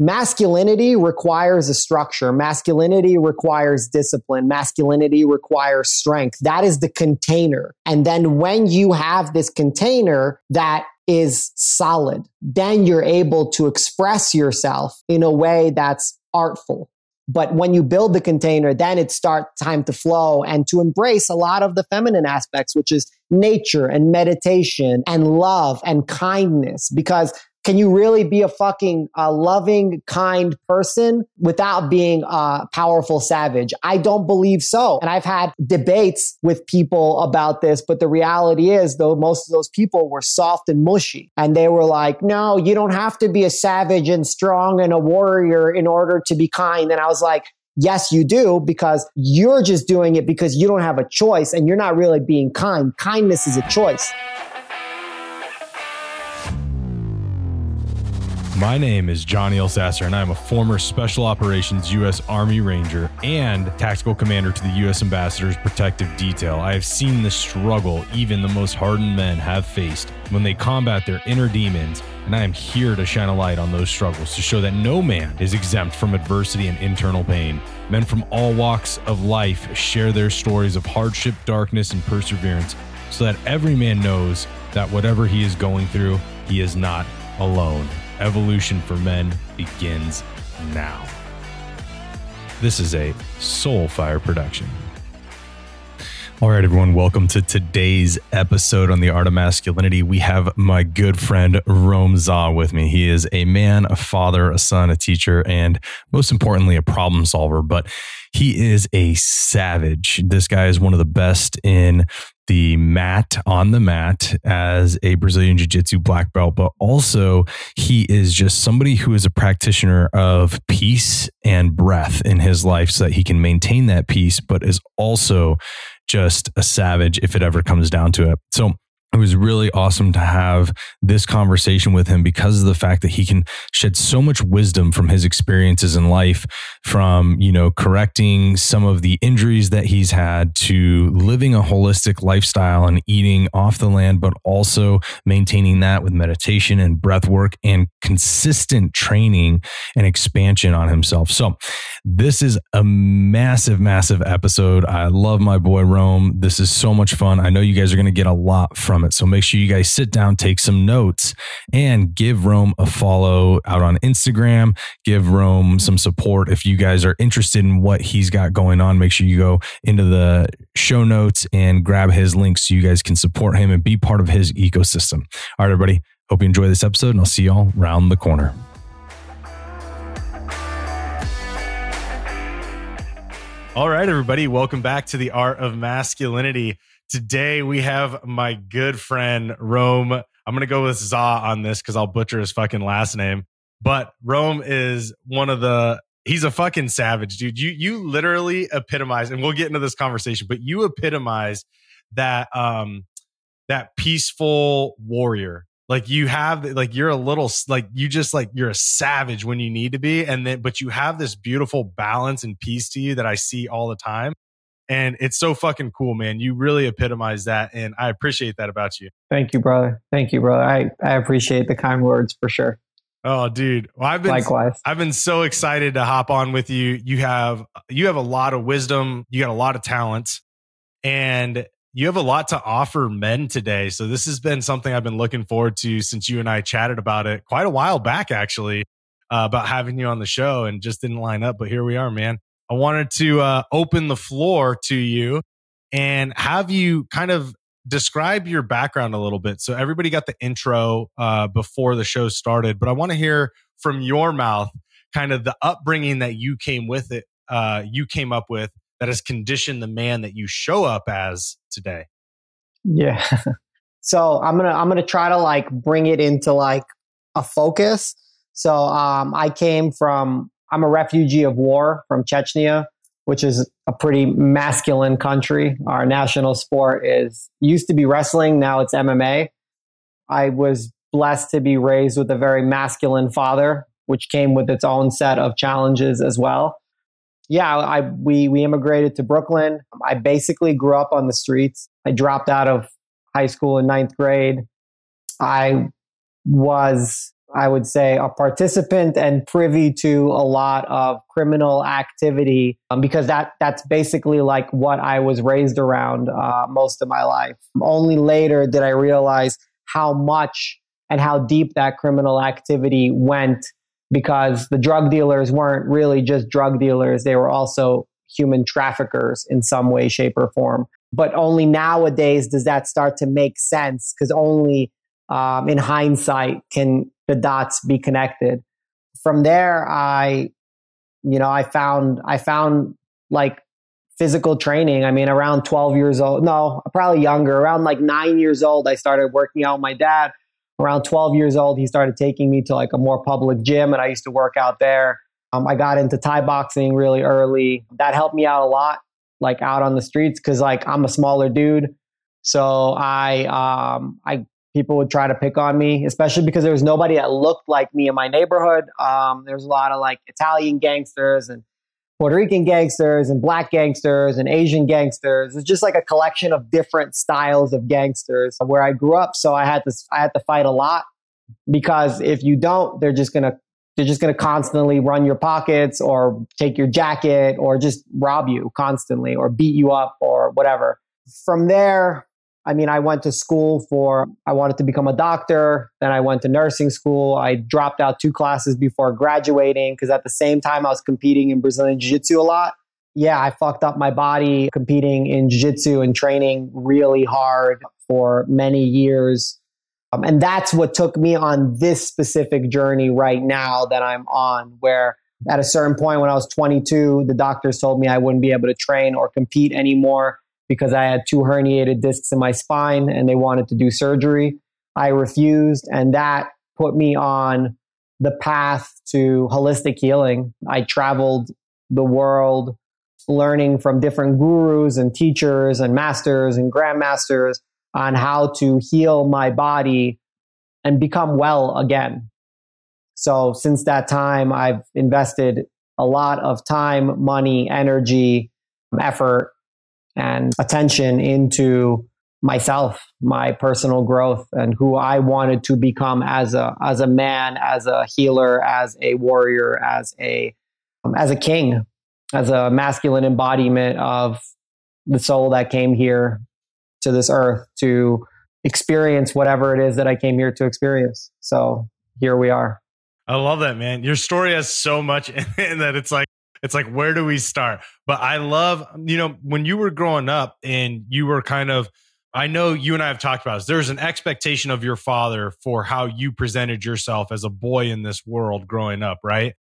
masculinity requires a structure. Masculinity requires discipline. Masculinity requires strength. That is the container. And then when you have this container that is solid, then you're able to express yourself in a way that's artful. But when you build the container, then it starts time to flow and to embrace a lot of the feminine aspects, which is nature and meditation and love and kindness. Because can you really be a fucking uh, loving, kind person without being a powerful savage? I don't believe so. And I've had debates with people about this, but the reality is, though, most of those people were soft and mushy. And they were like, no, you don't have to be a savage and strong and a warrior in order to be kind. And I was like, Yes, you do because you're just doing it because you don't have a choice and you're not really being kind. Kindness is a choice. My name is Johnny Elsasser, and I'm a former Special Operations U.S. Army Ranger and Tactical Commander to the U.S. Ambassador's Protective Detail. I have seen the struggle even the most hardened men have faced when they combat their inner demons, and I am here to shine a light on those struggles to show that no man is exempt from adversity and internal pain. Men from all walks of life share their stories of hardship, darkness, and perseverance so that every man knows that whatever he is going through, he is not alone. Evolution for Men begins now. This is a Soulfire production. All right, everyone, welcome to today's episode on the Art of Masculinity. We have my good friend Rome Za with me. He is a man, a father, a son, a teacher, and most importantly, a problem solver. But he is a savage. This guy is one of the best in the mat on the mat as a Brazilian Jiu Jitsu black belt, but also he is just somebody who is a practitioner of peace and breath in his life so that he can maintain that peace, but is also just a savage if it ever comes down to it. So it was really awesome to have this conversation with him because of the fact that he can shed so much wisdom from his experiences in life from you know correcting some of the injuries that he's had to living a holistic lifestyle and eating off the land but also maintaining that with meditation and breath work and consistent training and expansion on himself. So this is a massive massive episode. I love my boy rome. This is so much fun. I know you guys are going to get a lot from So make sure you guys sit down, take some notes, and give Rome a follow out on Instagram. Give Rome some support. If you guys are interested in what he's got going on, make sure you go into the show notes and grab his links so you guys can support him and be part of his ecosystem. All right, everybody. Hope you enjoy this episode, and I'll see y'all round the corner. All right, everybody, welcome back to the Art of Masculinity. Today we have my good friend Rome. I'm gonna go with Za on this because I'll butcher his fucking last name. But Rome is one of the he's a fucking savage, dude. You you literally epitomize, and we'll get into this conversation, but you epitomize that um that peaceful warrior. Like you have like you're a little like you just like you're a savage when you need to be, and then but you have this beautiful balance and peace to you that I see all the time. And it's so fucking cool, man. You really epitomize that. And I appreciate that about you. Thank you, brother. Thank you, brother. I, I appreciate the kind words for sure. Oh, dude. Well, I've been likewise. I've been so excited to hop on with you. You have you have a lot of wisdom. You got a lot of talent, and you have a lot to offer men today. So this has been something I've been looking forward to since you and I chatted about it quite a while back, actually, uh, about having you on the show, and just didn't line up. But here we are, man. I wanted to uh, open the floor to you and have you kind of describe your background a little bit. So everybody got the intro uh, before the show started, but I want to hear from your mouth kind of the upbringing that you came with it, uh, you came up with that has conditioned the man that you show up as today. Yeah. so I'm gonna I'm gonna try to like bring it into like a focus. So um, I came from I'm a refugee of war from Chechnya, which is a pretty masculine country. Our national sport is used to be wrestling, now it's MMA. I was blessed to be raised with a very masculine father, which came with its own set of challenges as well. Yeah, I we we immigrated to Brooklyn. I basically grew up on the streets. I dropped out of high school in ninth grade. I was I would say, a participant and privy to a lot of criminal activity um, because that that's basically like what I was raised around uh, most of my life. Only later did I realize how much and how deep that criminal activity went because the drug dealers weren't really just drug dealers; they were also human traffickers in some way, shape, or form. But only nowadays does that start to make sense because only um, in hindsight can the dots be connected. From there, I, you know, I found I found like physical training. I mean, around 12 years old, no, probably younger, around like nine years old, I started working out with my dad. Around 12 years old, he started taking me to like a more public gym, and I used to work out there. Um, I got into Thai boxing really early. That helped me out a lot, like out on the streets, because like I'm a smaller dude. So I um, I people would try to pick on me, especially because there was nobody that looked like me in my neighborhood. Um, there was a lot of like Italian gangsters and Puerto Rican gangsters and black gangsters and Asian gangsters. It's just like a collection of different styles of gangsters where I grew up. So I had to I had to fight a lot because if you don't, they're just gonna they're just gonna constantly run your pockets or take your jacket or just rob you constantly or beat you up or whatever. From there, I mean, I went to school for, I wanted to become a doctor. Then I went to nursing school. I dropped out two classes before graduating because at the same time I was competing in Brazilian Jiu Jitsu a lot. Yeah, I fucked up my body competing in Jiu Jitsu and training really hard for many years. Um, and that's what took me on this specific journey right now that I'm on, where at a certain point when I was 22, the doctors told me I wouldn't be able to train or compete anymore because I had two herniated discs in my spine and they wanted to do surgery. I refused, and that put me on the path to holistic healing. I traveled the world learning from different gurus and teachers and masters and grandmasters on how to heal my body and become well again. So, since that time, I've invested a lot of time, money, energy, effort and attention into myself, my personal growth and who I wanted to become as a as a man, as a healer, as a warrior, as a um, as a king, as a masculine embodiment of the soul that came here to this earth to experience whatever it is that I came here to experience. So here we are. I love that, man. Your story has so much in that it's like it's like where do we start? But i love you know when you were growing up and you were kind of i know you and i have talked about this there's an expectation of your father for how you presented yourself as a boy in this world growing up right?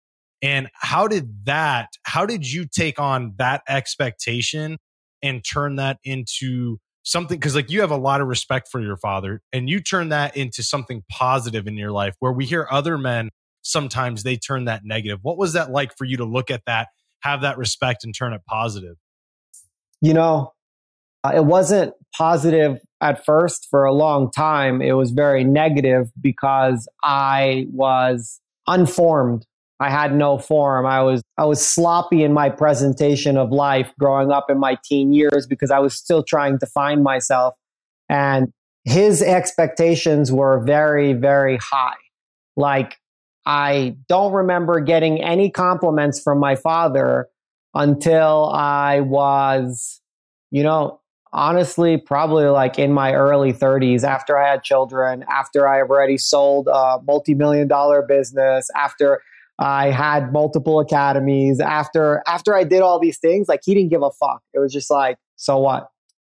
And how did that how did you take on that expectation and turn that into something? Because like you have a lot of respect for your father and you turn that into something positive in your life where we hear other men sometimes they turn that negative. What was that like for you to look at that, have that respect, and turn it positive? You know, uh, it wasn't positive at first for a long time. It was very negative because I was unformed. I had no form. I was I was sloppy in my presentation of life growing up in my teen years because I was still trying to find myself and his expectations were very very high. Like I don't remember getting any compliments from my father until I was, you know, honestly, probably like in my early 30s after I had children, after I already sold a multi million dollar business, after I had multiple academies, after after I did all these things, like he didn't give a fuck. It was just like, so what?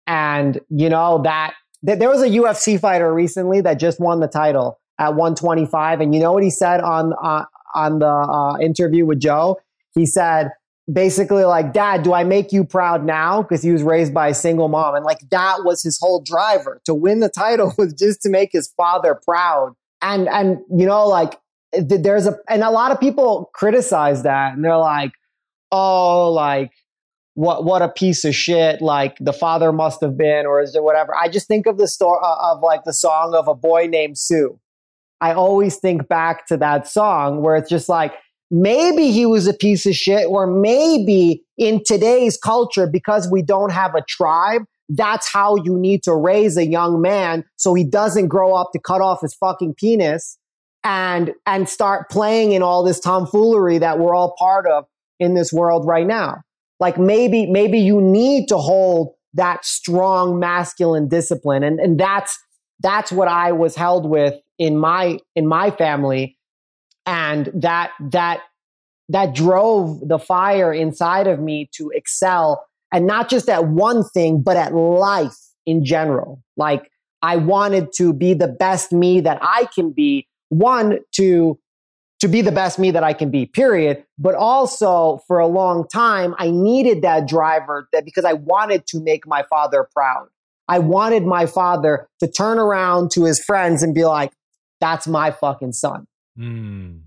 And you know that, that there was a UFC fighter recently that just won the title at 125. And you know what he said on uh, on the uh, interview with Joe? He said basically like, "Dad, do I make you proud now?" Because he was raised by a single mom, and like that was his whole driver to win the title was just to make his father proud. And and you know like there's a and a lot of people criticize that, and they're like, "Oh, like." what what a piece of shit like the father must have been or is it whatever i just think of the story uh, of like the song of a boy named sue I always think back to that song where it's just like, maybe he was a piece of shit, or maybe in today's culture, because we don't have a tribe, that's how you need to raise a young man so he doesn't grow up to cut off his fucking penis and and start playing in all this tomfoolery that we're all part of in this world right now. Like maybe maybe you need to hold that strong masculine discipline and and that's that's what I was held with in my in my family and that that that drove the fire inside of me to excel and not just at one thing but at life in general like i wanted to be the best me that i can be one to to be the best me that I can be, period. But also for a long time, I needed that driver that because I wanted to make my father proud. I wanted my father to turn around to his friends and be like, that's my fucking son. Mm,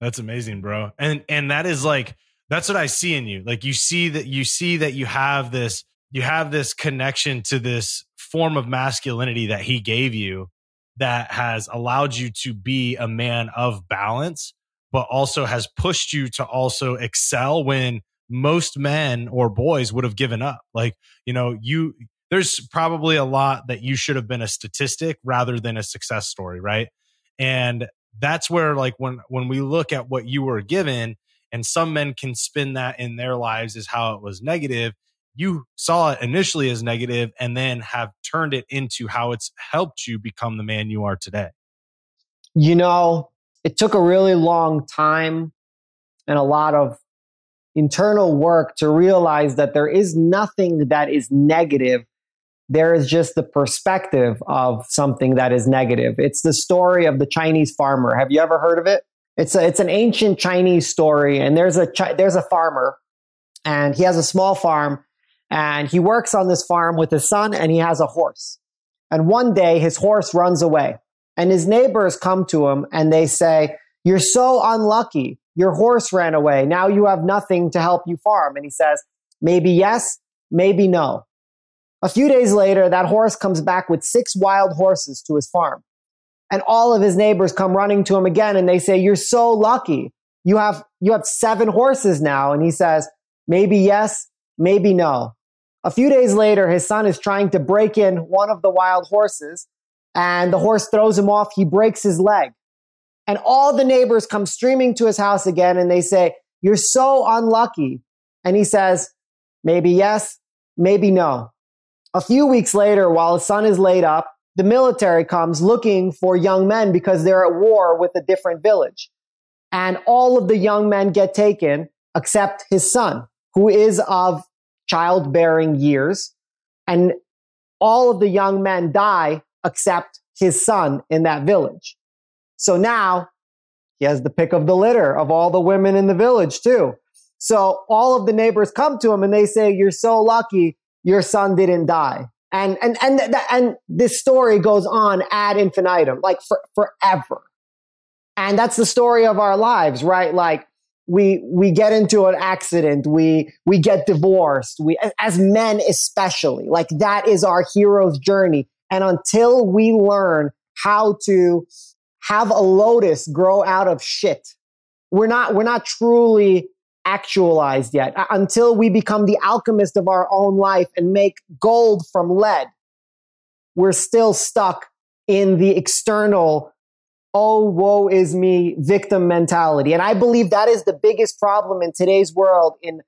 that's amazing, bro. And and that is like that's what I see in you. Like you see that you see that you have this you have this connection to this form of masculinity that he gave you that has allowed you to be a man of balance, but also has pushed you to also excel when most men or boys would have given up. Like, you know, you, there's probably a lot that you should have been a statistic rather than a success story, right? And that's where like when when we look at what you were given and some men can spin that in their lives as how it was negative you saw it initially as negative and then have turned it into how it's helped you become the man you are today? You know, it took a really long time and a lot of internal work to realize that there is nothing that is negative. There is just the perspective of something that is negative. It's the story of the Chinese farmer. Have you ever heard of it? It's a, it's an ancient Chinese story, and there's a there's a farmer, and he has a small farm, and he works on this farm with his son and he has a horse. And one day his horse runs away and his neighbors come to him and they say, You're so unlucky. Your horse ran away. Now you have nothing to help you farm. And he says, Maybe yes, maybe no. A few days later, that horse comes back with six wild horses to his farm. And all of his neighbors come running to him again and they say, You're so lucky. You have, you have seven horses now. And he says, Maybe yes, maybe no. A few days later, his son is trying to break in one of the wild horses, and the horse throws him off. He breaks his leg. And all the neighbors come streaming to his house again, and they say, You're so unlucky. And he says, Maybe yes, maybe no. A few weeks later, while his son is laid up, the military comes looking for young men because they're at war with a different village. And all of the young men get taken except his son, who is of childbearing years. And all of the young men die except his son in that village. So now he has the pick of the litter of all the women in the village too. So all of the neighbors come to him and they say, you're so lucky your son didn't die. And, and, and, and this story goes on ad infinitum, like for, forever. And that's the story of our lives, right? Like we we get into an accident we we get divorced we as men especially like that is our hero's journey and until we learn how to have a lotus grow out of shit we're not we're not truly actualized yet until we become the alchemist of our own life and make gold from lead we're still stuck in the external oh, woe is me victim mentality. And I believe that is the biggest problem in today's world in,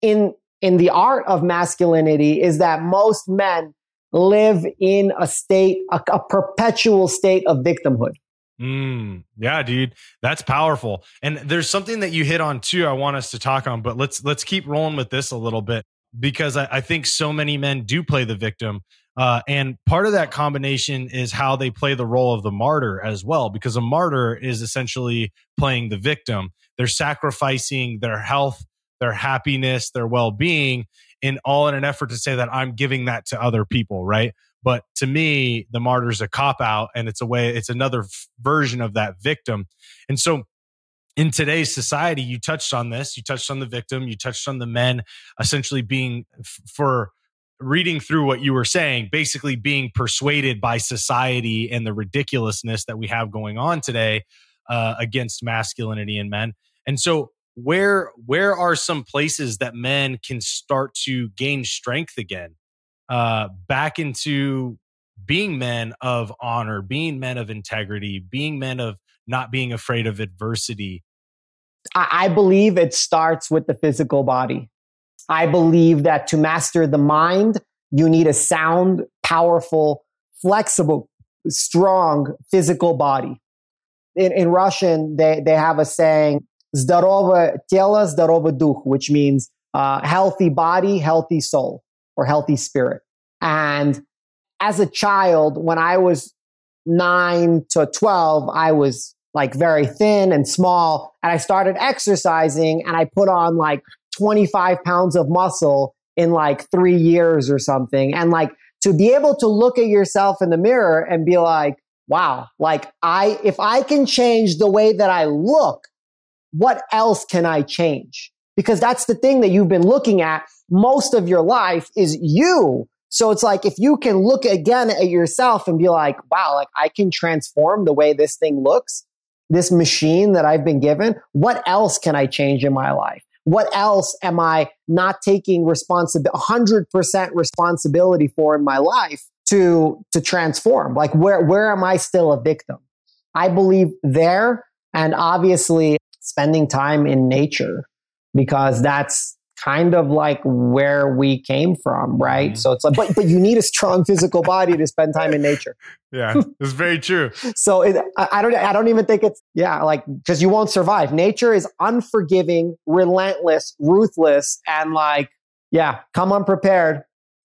in, in the art of masculinity is that most men live in a state, a, a perpetual state of victimhood. Mm, yeah, dude, that's powerful. And there's something that you hit on too. I want us to talk on, but let's let's keep rolling with this a little bit because I, I think so many men do play the victim. Uh, and part of that combination is how they play the role of the martyr as well, because a martyr is essentially playing the victim. They're sacrificing their health, their happiness, their well being, in all in an effort to say that I'm giving that to other people, right? But to me, the martyr's a cop out and it's a way, it's another f- version of that victim. And so in today's society, you touched on this, you touched on the victim, you touched on the men essentially being f- for reading through what you were saying, basically being persuaded by society and the ridiculousness that we have going on today uh, against masculinity in men. And so, where where are some places that men can start to gain strength again, uh, back into being men of honor, being men of integrity, being men of not being afraid of adversity? I believe it starts with the physical body. I believe that to master the mind, you need a sound, powerful, flexible, strong physical body. In, in Russian, they, they have a saying, Zdarova tela, zdarova duch, which means uh, healthy body, healthy soul or healthy spirit. And as a child, when I was nine to 12, I was like very thin and small. And I started exercising and I put on like 25 pounds of muscle in like three years or something. And like to be able to look at yourself in the mirror and be like, wow, like I, if I can change the way that I look, what else can I change? Because that's the thing that you've been looking at most of your life is you. So it's like if you can look again at yourself and be like, wow, like I can transform the way this thing looks, this machine that I've been given, what else can I change in my life? What else am I not taking responsibility, 100% responsibility for in my life to, to transform? Like where, where am I still a victim? I believe there and obviously spending time in nature because that's kind of like where we came from, right? Mm-hmm. So it's like, but but you need a strong physical body to spend time in nature. Yeah, it's very true. so it, I, I, don't I don't even think it's yeah like because you won't survive. Nature is unforgiving, relentless, ruthless, and like yeah, come unprepared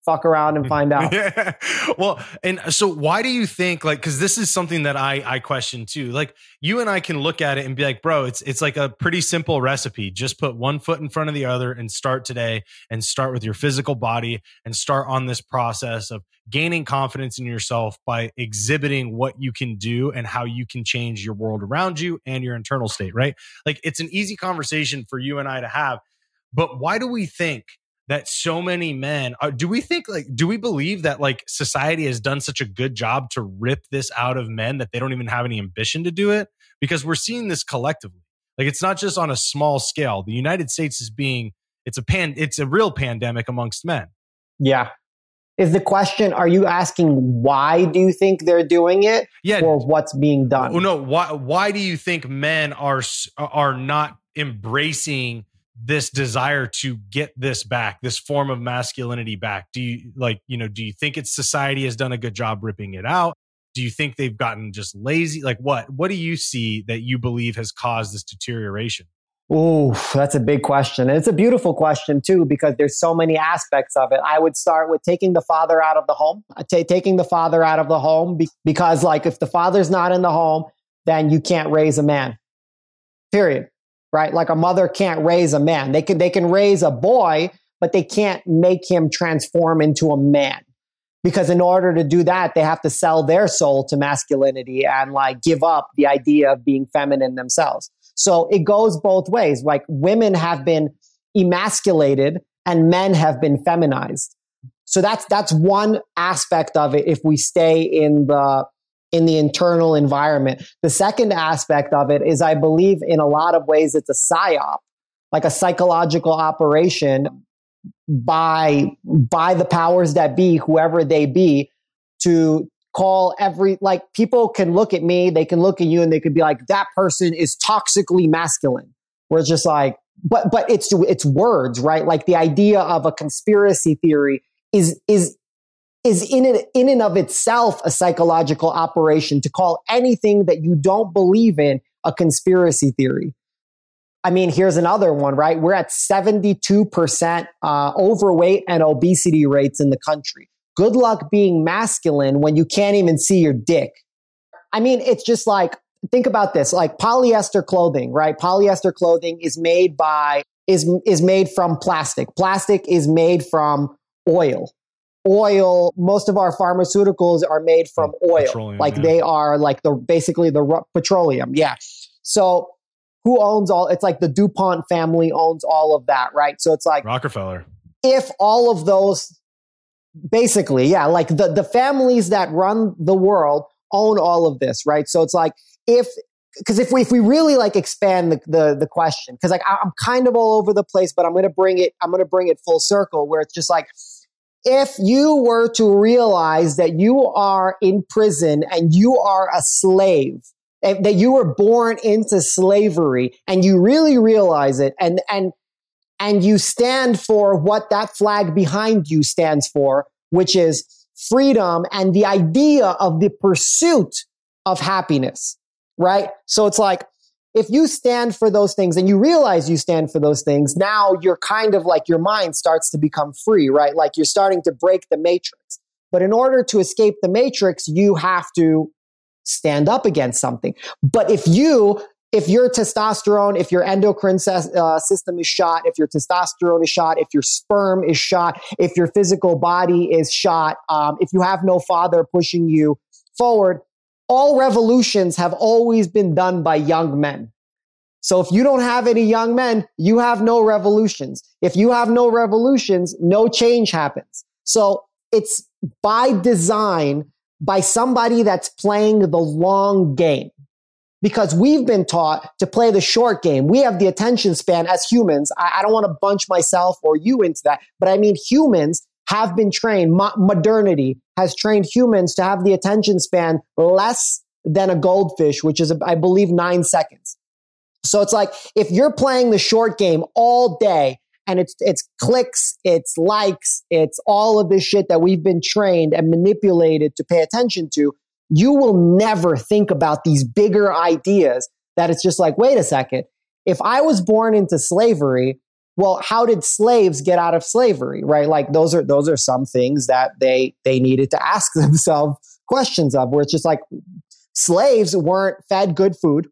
fuck around and find out. yeah. Well, and so why do you think like cuz this is something that I I question too. Like you and I can look at it and be like, "Bro, it's it's like a pretty simple recipe. Just put one foot in front of the other and start today and start with your physical body and start on this process of gaining confidence in yourself by exhibiting what you can do and how you can change your world around you and your internal state, right? Like it's an easy conversation for you and I to have. But why do we think that so many men are, uh, do we think like do we believe that like society has done such a good job to rip this out of men that they don't even have any ambition to do it? Because we're seeing this collectively. Like it's not just on a small scale. The united states is being it's a pan it's a real pandemic amongst men. Yeah. Is the question are you asking why do you think they're doing it yeah. or what's being done? Oh no. Why why do you think men are are not embracing this desire to get this back, this form of masculinity back? Do you like, you know, do you think it's society has done a good job ripping it out? Do you think they've gotten just lazy? Like what? What do you see that you believe has caused this deterioration? Oh, that's a big question. And it's a beautiful question too, because there's so many aspects of it. I would start with taking the father out of the home, uh, T- taking the father out of the home be- because like if the father's not in the home, then you can't raise a man. Period right? Like a mother can't raise a man. They can, they can raise a boy, but they can't make him transform into a man. Because in order to do that, they have to sell their soul to masculinity and like give up the idea of being feminine themselves. So it goes both ways. Like women have been emasculated and men have been feminized. So that's that's one aspect of it if we stay in the in the internal environment. The second aspect of it is I believe in a lot of ways it's a psyop, like a psychological operation by by the powers that be, whoever they be, to call every like people can look at me, they can look at you and they could be like, that person is toxically masculine. We're just like, but but it's it's words, right? Like the idea of a conspiracy theory is is is in it, in and of itself a psychological operation to call anything that you don't believe in a conspiracy theory. I mean, here's another one, right? We're at 72% uh, overweight and obesity rates in the country. Good luck being masculine when you can't even see your dick. I mean, it's just like, think about this like polyester clothing, right? Polyester clothing is made by, is, is made from plastic. Plastic is made from oil oil most of our pharmaceuticals are made from oil. petroleum, like yeah. they are like the basically the petroleum yeah. So who owns all it's like the dupont family owns all of that right? So it's like rockefeller. if all of those basically yeah like the the families that run the world own all of this right? So it's like if because if we if we really like expand the the, the question because like I, i'm kind of all over the place but i'm gonna bring it i'm gonna bring it full circle where it's just like if you were to realize that you are in prison and you are a slave, that you were born into slavery and you really realize it and, and, and you stand for what that flag behind you stands for, which is freedom and the idea of the pursuit of happiness, right? So it's like, if you stand for those things and you realize you stand for those things, now you're kind of like your mind starts to become free, right? Like you're starting to break the matrix. But in order to escape the matrix, you have to stand up against something. But if you if your testosterone, if your endocrine uh, system is shot, if your testosterone is shot, if your sperm is shot, if your physical body is shot, um, if you have no father pushing you forward, all revolutions have always been done by young men. So if you don't have any young men, you have no revolutions. If you have no revolutions, no change happens. So it's by design by somebody that's playing the long game because we've been taught to play the short game. We have the attention span as humans. I, I don't want to bunch myself or you into that, but I mean, humans have been trained. Mo- modernity has trained humans to have the attention span less than a goldfish, which is, I believe, nine seconds. So it's like if you're playing the short game all day and it's it's clicks, it's likes, it's all of this shit that we've been trained and manipulated to pay attention to, you will never think about these bigger ideas that it's just like, wait a second. If I was born into slavery, well, how did slaves get out of slavery? Right? Like those are those are some things that they they needed to ask themselves questions of, where it's just like slaves weren't fed good food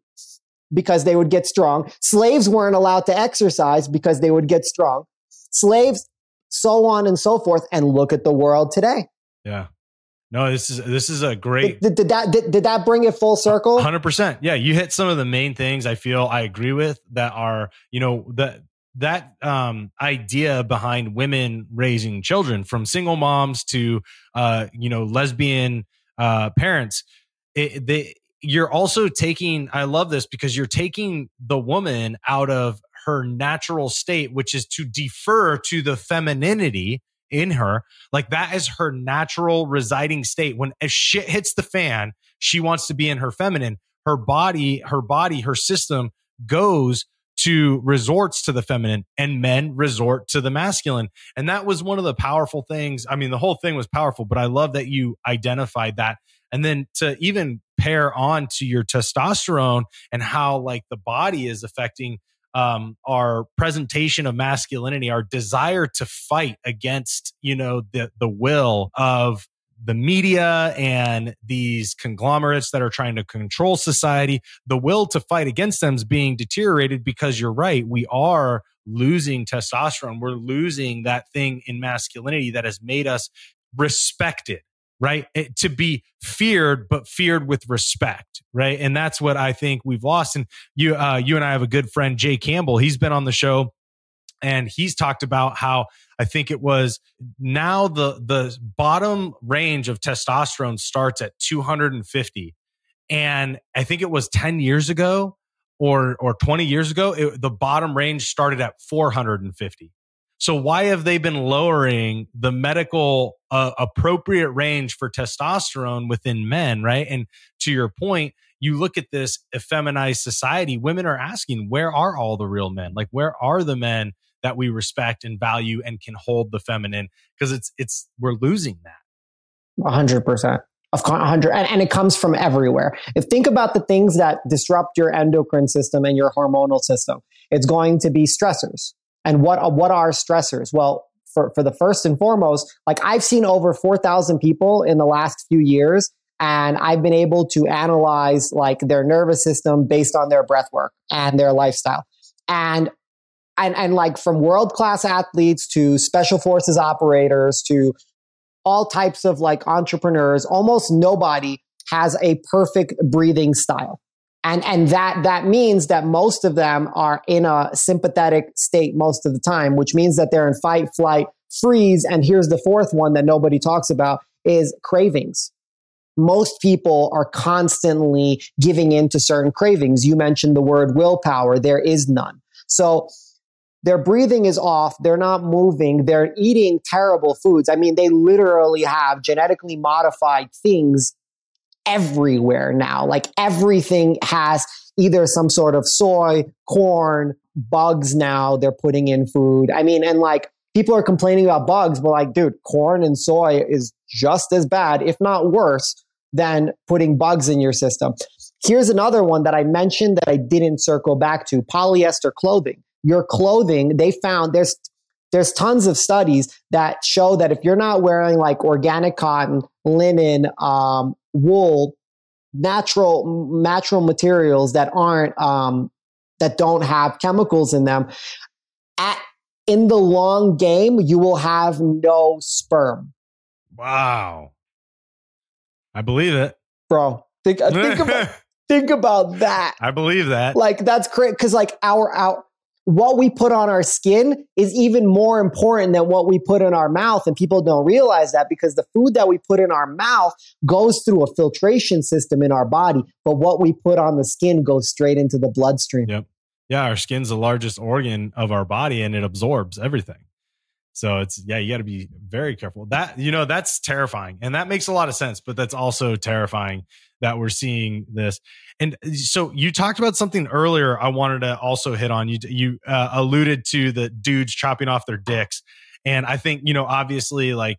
because they would get strong. Slaves weren't allowed to exercise because they would get strong. Slaves, so on and so forth. And look at the world today. Yeah. No, this is this is a great. Did, did that did, did that bring it full circle? Hundred percent. Yeah, you hit some of the main things I feel I agree with that are you know that that um, idea behind women raising children from single moms to uh, you know lesbian uh, parents. It, they, you're also taking. I love this because you're taking the woman out of her natural state, which is to defer to the femininity in her. Like that is her natural residing state. When shit hits the fan, she wants to be in her feminine. Her body, her body, her system goes to resorts to the feminine and men resort to the masculine. And that was one of the powerful things. I mean, the whole thing was powerful, but I love that you identified that. And then to even pair on to your testosterone and how like the body is affecting um, our presentation of masculinity, our desire to fight against, you know, the the will of the media and these conglomerates that are trying to control society, the will to fight against them is being deteriorated because you're right. We are losing testosterone. We're losing that thing in masculinity that has made us respected right? It, eh, to be feared, but feared with respect, right? And that's what I think we've lost. And you, uh, you and I have a good friend, Jay Campbell. He's been on the show, and he's talked about how I think it was now the the bottom range of testosterone starts at 250, and I think it was 10 years ago or or 20 years ago, it, the bottom range started at 450. So why have they been lowering the medical uh, appropriate range for testosterone within men, right? And to your point, you look at this effeminized society, women are asking, where are all the real men? Like where are the men that we respect and value and can hold the feminine? Because it's it's we're losing that. 100% of 100 and, and, it comes from everywhere if think about the things that disrupt your endocrine system and your hormonal system it's going to be stressors and what, what are stressors? Well, for, for the first and foremost, like I've seen over 4,000 people in the last few years and I've been able to analyze like their nervous system based on their breath work and their lifestyle. And and, and like from world class athletes to special forces operators to all types of like entrepreneurs, almost nobody has a perfect breathing style. And and that that means that most of them are in a sympathetic state most of the time which means that they're in fight flight freeze and here's the fourth one that nobody talks about is cravings. Most people are constantly giving in to certain cravings. You mentioned the word willpower. There is none. So their breathing is off they're not moving they're eating terrible foods i mean they literally have genetically modified things everywhere now. Like everything has either some sort of soy, corn, bugs now they're putting in food. I mean, and like people are complaining about bugs, but like, dude, corn and soy is just as bad, if not worse, than putting bugs in your system. Here's another one that I mentioned that I didn't circle back to polyester clothing. Your clothing, they found there's there's tons of studies that show that if you're not wearing like organic cotton, linen, um, wool, natural natural materials that aren't um, that don't have chemicals in them, at in the long game, you will have no sperm. Wow. I believe it. Bro, think, uh, think about think about that. I believe that. Like that's great because like our our what we put on our skin is even more important than what we put in our mouth. And people don't realize that because the food that we put in our mouth goes through a filtration system in our body. But what we put on the skin goes straight into the bloodstream. Yep. Yeah. Our skin's the largest organ of our body and it absorbs everything. So it's yeah, you got to be very careful. That you know that's terrifying, and that makes a lot of sense. But that's also terrifying that we're seeing this. And uh, so you talked about something earlier. I wanted to also hit on you. You uh, alluded to the dudes chopping off their dicks, and I think you know obviously like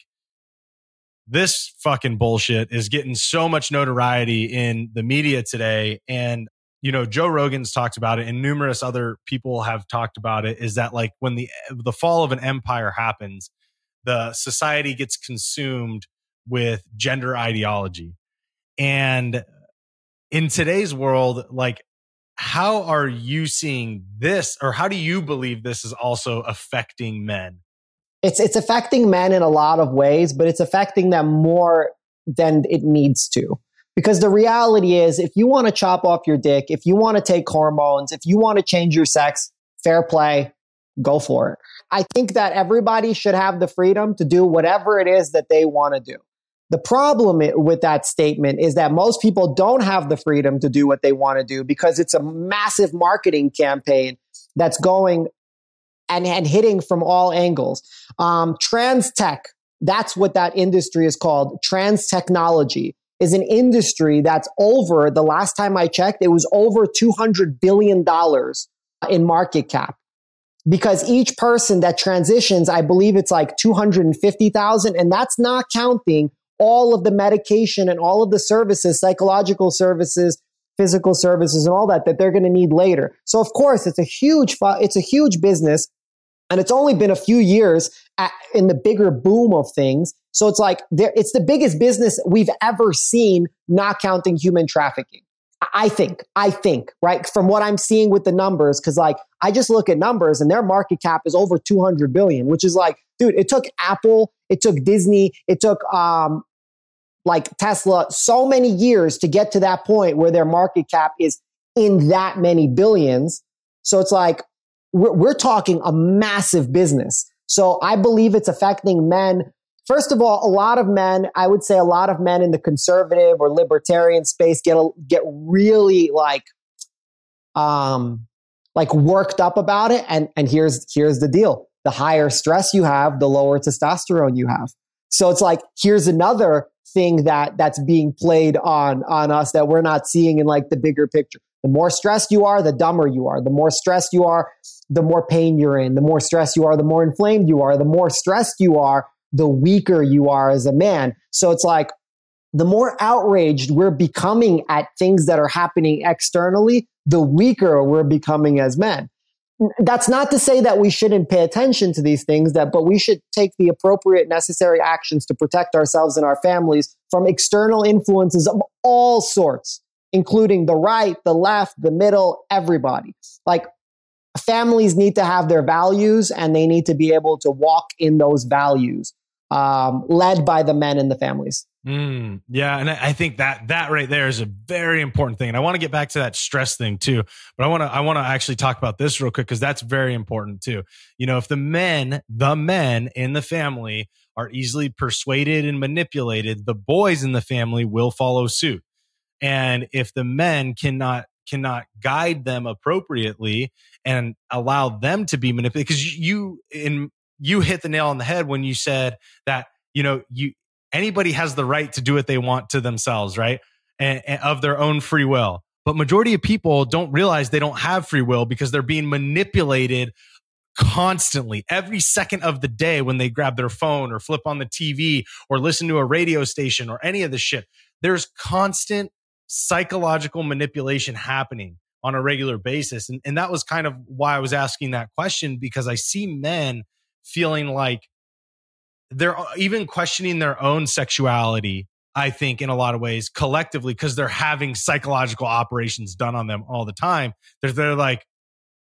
this fucking bullshit is getting so much notoriety in the media today, and you know joe rogan's talked about it and numerous other people have talked about it is that like when the the fall of an empire happens the society gets consumed with gender ideology and in today's world like how are you seeing this or how do you believe this is also affecting men it's it's affecting men in a lot of ways but it's affecting them more than it needs to because the reality is, if you want to chop off your dick, if you want to take hormones, if you want to change your sex, fair play, go for it. I think that everybody should have the freedom to do whatever it is that they want to do. The problem with that statement is that most people don't have the freedom to do what they want to do because it's a massive marketing campaign that's going and, and hitting from all angles. Um, trans tech, that's what that industry is called trans technology is an industry that's over, the last time I checked, it was over $200 billion in market cap. Because each person that transitions, I believe it's like 250,000. And that's not counting all of the medication and all of the services, psychological services, physical services and all that, that they're going to need later. So of course, it's a huge, it's a huge business. And it's only been a few years at, in the bigger boom of things. So it's like it's the biggest business we've ever seen, not counting human trafficking. I think, I think, right? From what I'm seeing with the numbers, because like I just look at numbers and their market cap is over 200 billion, which is like, dude, it took Apple, it took Disney, it took um like Tesla so many years to get to that point where their market cap is in that many billions. So it's like we're, we're talking a massive business. So I believe it's affecting men First of all, a lot of men, I would say a lot of men in the conservative or libertarian space get a, get really like um like worked up about it and and here's here's the deal. The higher stress you have, the lower testosterone you have. So it's like here's another thing that that's being played on on us that we're not seeing in like the bigger picture. The more stressed you are, the dumber you are. The more stressed you are, the more pain you're in. The more stressed you are, the more inflamed you are. The more stressed you are, the weaker you are as a man. So it's like the more outraged we're becoming at things that are happening externally, the weaker we're becoming as men. That's not to say that we shouldn't pay attention to these things that but we should take the appropriate necessary actions to protect ourselves and our families from external influences of all sorts including the right, the left, the middle, everybody. Like families need to have their values and they need to be able to walk in those values um, led by the men in the families. Mm, yeah, and I think that that right there is a very important thing. And I want to get back to that stress thing too, but I want to I want to actually talk about this real quick because that's very important too. You know, if the men, the men in the family are easily persuaded and manipulated, the boys in the family will follow suit. And if the men cannot cannot guide them appropriately and allow them to be manipulated, because you in you hit the nail on the head when you said that, you know, you anybody has the right to do what they want to themselves, right? and, and of their own free will. But majority of people don't realize they don't have free will because they're being manipulated constantly every second of the day when they grab their phone or flip on the TV or listen to a radio station or any of the shit. There's constant psychological manipulation happening on a regular basis. And, and that was kind of why I was asking that question because I see men feeling like they're uh, even questioning their own sexuality I think in a lot of ways collectively because they're having psychological operations done on them all the time. They're they're like,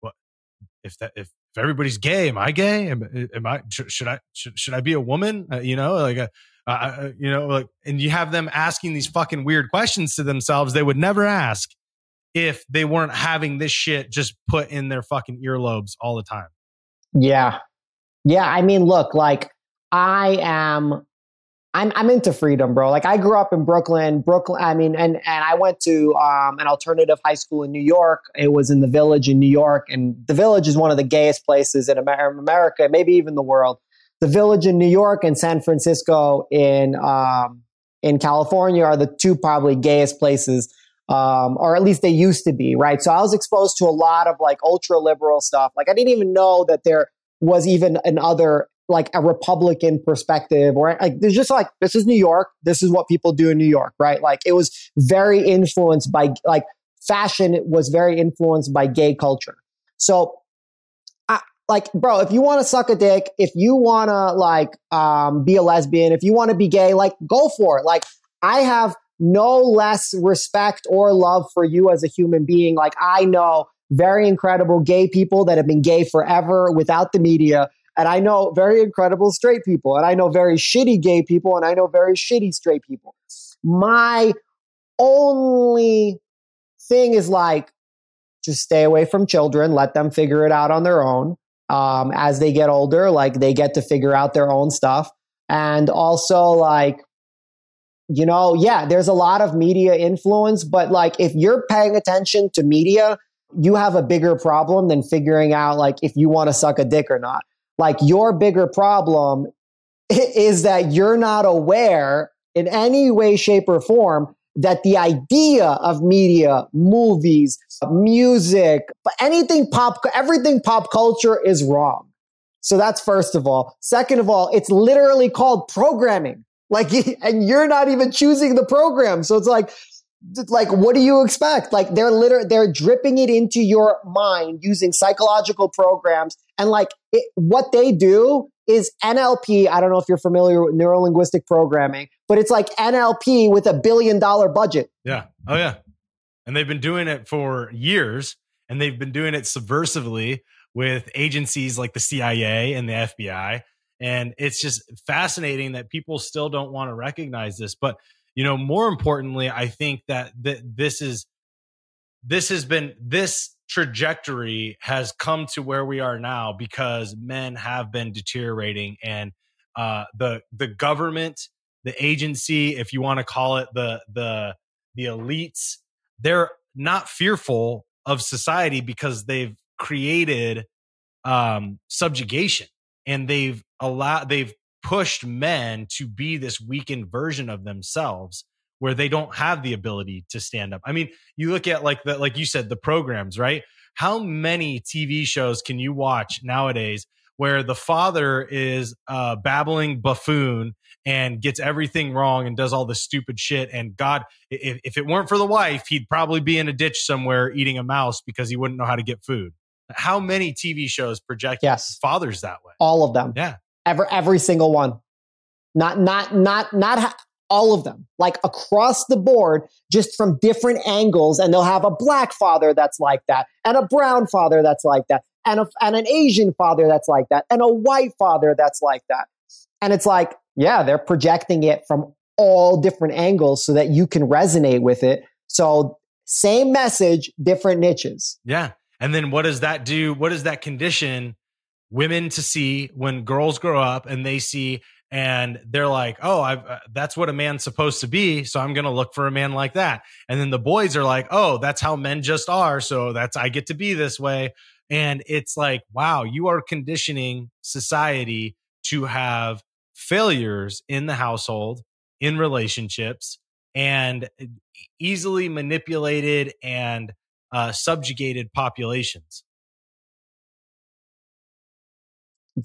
what if that if if everybody's gay, am I gay? Am, am I should I should, should I be a woman? Uh, you know, like a, uh, uh, you know, like, and you have them asking these fucking weird questions to themselves they would never ask if they weren't having this shit just put in their fucking earlobes all the time. Yeah, yeah. I mean, look, like I am I'm I'm into freedom, bro. Like I grew up in Brooklyn, Brooklyn. I mean, and and I went to um, an alternative high school in New York. It was in the Village in New York, and the Village is one of the gayest places in America, maybe even the world. The Village in New York and San Francisco in um, in California are the two probably gayest places, um, or at least they used to be, right? So I was exposed to a lot of like ultra liberal stuff. Like I didn't even know that there was even another like a Republican perspective or like there's just like this is New York. This is what people do in New York, right? Like it was very influenced by like fashion was very influenced by gay culture. So like bro, if you want to suck a dick, if you want to like um, be a lesbian, if you want to be gay, like go for it. Like I have no less respect or love for you as a human being. Like I know very incredible gay people that have been gay forever without the media and I know very incredible straight people, and I know very shitty gay people, and I know very shitty straight people. My only thing is like, just stay away from children, let them figure it out on their own. Um, as they get older, like they get to figure out their own stuff. And also, like, you know, yeah, there's a lot of media influence, but like if you're paying attention to media, you have a bigger problem than figuring out like if you want to suck a dick or not. Like your bigger problem is that you're not aware in any way, shape, or form that the idea of media, movies, music, anything pop, everything pop culture is wrong. So that's first of all. Second of all, it's literally called programming. Like, and you're not even choosing the program. So it's like, like what do you expect? Like they're literally they're dripping it into your mind using psychological programs and like it, what they do is nlp i don't know if you're familiar with neurolinguistic programming but it's like nlp with a billion dollar budget. Yeah. Oh yeah. And they've been doing it for years and they've been doing it subversively with agencies like the cia and the fbi and it's just fascinating that people still don't want to recognize this but you know more importantly i think that th- this is this has been this trajectory has come to where we are now because men have been deteriorating and uh, the the government the agency if you want to call it the the the elites they're not fearful of society because they've created um subjugation and they've allowed they've pushed men to be this weakened version of themselves where they don't have the ability to stand up. I mean, you look at like the like you said the programs, right? How many TV shows can you watch nowadays where the father is a babbling buffoon and gets everything wrong and does all this stupid shit and god if, if it weren't for the wife he'd probably be in a ditch somewhere eating a mouse because he wouldn't know how to get food how many tv shows project yes. fathers that way all of them yeah Every every single one. Not not not not ha- all of them. Like across the board, just from different angles, and they'll have a black father that's like that, and a brown father that's like that, and a, and an Asian father that's like that, and a white father that's like that. And it's like, yeah, they're projecting it from all different angles so that you can resonate with it. So same message, different niches. Yeah. And then what does that do? What does that condition women to see when girls grow up and they see and they're like, "Oh, uh, that's what a man's supposed to be, so I'm going to look for a man like that." And then the boys are like, "Oh, that's how men just are, so that's I get to be this way." And it's like, "Wow, you are conditioning society to have failures in the household, in relationships, and easily manipulated and uh, subjugated populations.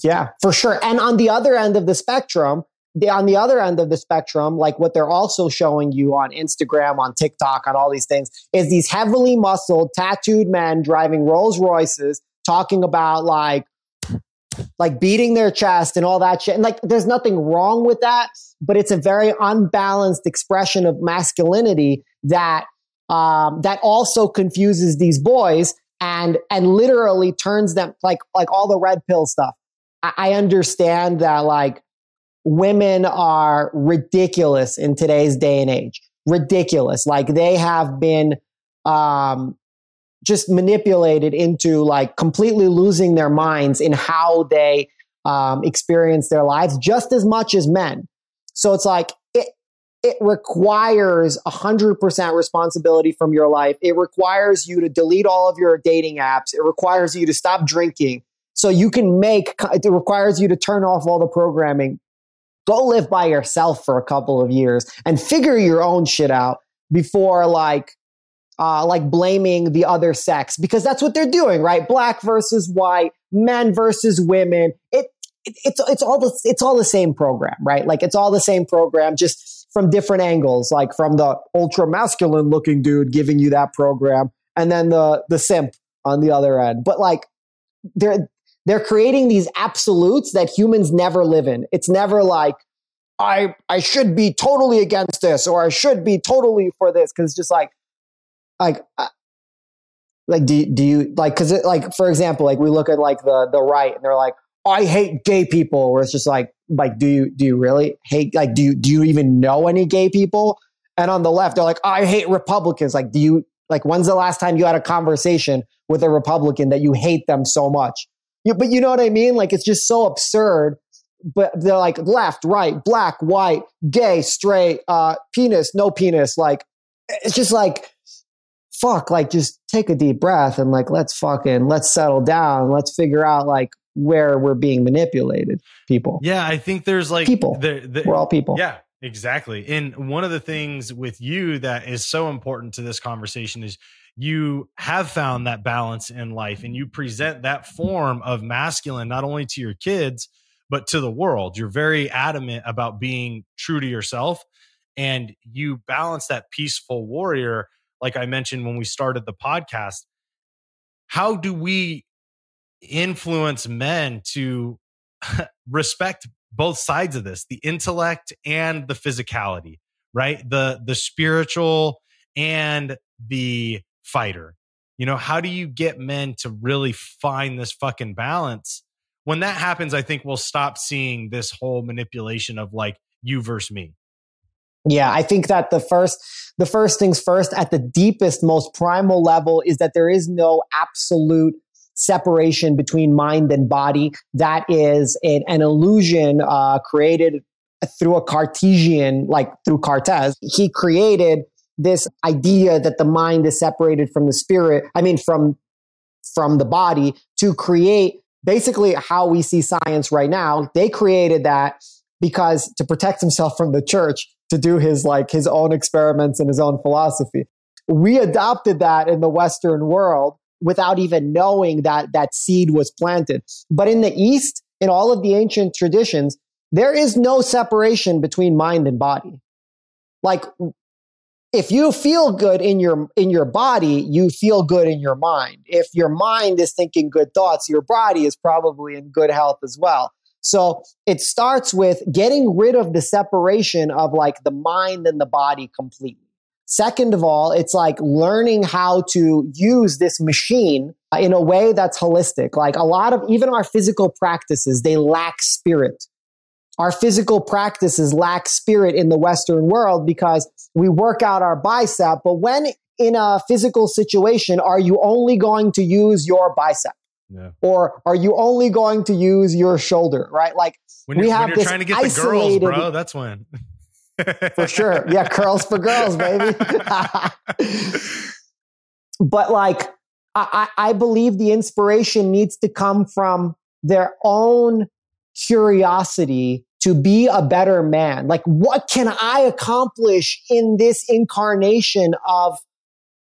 Yeah, for sure. And on the other end of the spectrum, the, on the other end of the spectrum, like what they're also showing you on Instagram, on TikTok, on all these things, is these heavily muscled, tattooed men driving Rolls Royces, talking about like, like beating their chest and all that shit. And like, there's nothing wrong with that, but it's a very unbalanced expression of masculinity that um, that also confuses these boys and and literally turns them like like all the red pill stuff. I, understand that like women are ridiculous in today's day and age. Ridiculous. Like they have been um, just manipulated into like completely losing their minds in how they um, experience their lives just as much as men. So it's like it it requires 100% responsibility from your life. It requires you to delete all of your dating apps. It requires you to stop drinking. So you can make it requires you to turn off all the programming go live by yourself for a couple of years and figure your own shit out before like uh, like blaming the other sex because that's what they're doing, right? Black versus white, men versus women. It, it it's it's all the it's all the same program, right? Like it's all the same program, just from different angles. Like from the ultra masculine looking dude giving you that program, and then the the simp on the other end. But like they're they're creating these absolutes that humans never live in. It's never like, I, I should be totally against this or I should be totally for this. Cause it's just like, like, uh, like, do, do you like, cause it, like, for example, like we look at like the, the right and they're like, I hate gay people. Where it's just like, like, do you, do you really hate, like, do you, do you even know any gay people? And on the left, they're like, I hate Republicans. Like, do you, like, when's the last time you had a conversation with a Republican that you hate them so much? You, but you know what I mean? Like it's just so absurd. But they're like left, right, black, white, gay, straight, uh, penis, no penis. Like it's just like fuck. Like just take a deep breath and like let's fucking let's settle down. Let's figure out like where we're being manipulated. People. Yeah, I think there's like people. we're all people. Yeah, exactly. And one of the things with you that is so important to this conversation is you have found that balance in life and you present that form of masculine not only to your kids but to the world. You're very adamant about being true to yourself and you balance that peaceful warrior like i mentioned when we started the podcast. How do we influence men to respect both sides of this the intellect and the physicality right? The the spiritual and the fighter. You know, how do you get men to really find this fucking balance? When that happens, I think we'll stop seeing this whole manipulation of like you versus me. Yeah, I think that the first the first things first at the deepest most primal level is that there is no absolute separation between mind and body. That is an, an illusion uh, created through a Cartesian, like through Cartes. He created this idea that the mind is separated from the spirit, I mean, from, from the body to create basically how we see science right now. They created that because to protect himself from the church, to do his like his own experiments and his own philosophy. We adopted that in the Western world without even knowing that that seed was planted. But in the East, in all of the ancient traditions, there is no separation between mind and body. Like if you feel good in your in your body you feel good in your mind. If your mind is thinking good thoughts your body is probably in good health as well. So it starts with getting rid of the separation of like the mind and the body completely. Second of all it's like learning how to use this machine in a way that's holistic. Like a lot of even our physical practices they lack spirit our physical practices lack spirit in the Western world because we work out our bicep. But when in a physical situation, are you only going to use your bicep? Yeah. Or are you only going to use your shoulder? Right? Like when we have when you're trying to get the girls, bro. That's when. for sure. Yeah, curls for girls, baby. but like I, I believe the inspiration needs to come from their own curiosity to be a better man? Like, what can I accomplish in this incarnation of,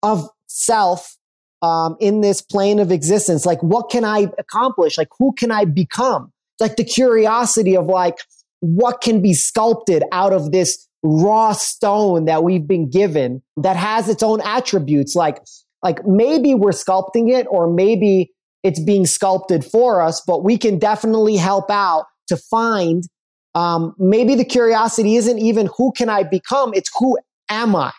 of self, um, in this plane of existence? Like, what can I accomplish? Like, who can I become? Like the curiosity of like, what can be sculpted out of this raw stone that we've been given that has its own attributes? Like, like maybe we're sculpting it or maybe it's being sculpted for us, but we can definitely help out to find um, maybe the curiosity isn't even who can I become? It's who am I?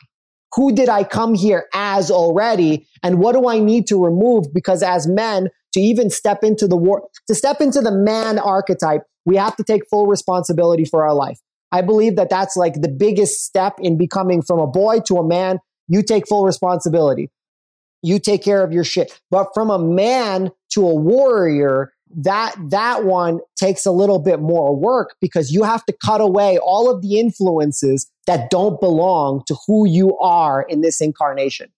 Who did I come here as already? And what do I need to remove? Because as men, to even step into the war, to step into the man archetype, we have to take full responsibility for our life. I believe that that's like the biggest step in becoming from a boy to a man. You take full responsibility. You take care of your shit. But from a man to a warrior, that that one takes a little bit more work because you have to cut away all of the influences that don't belong to who you are in this incarnation.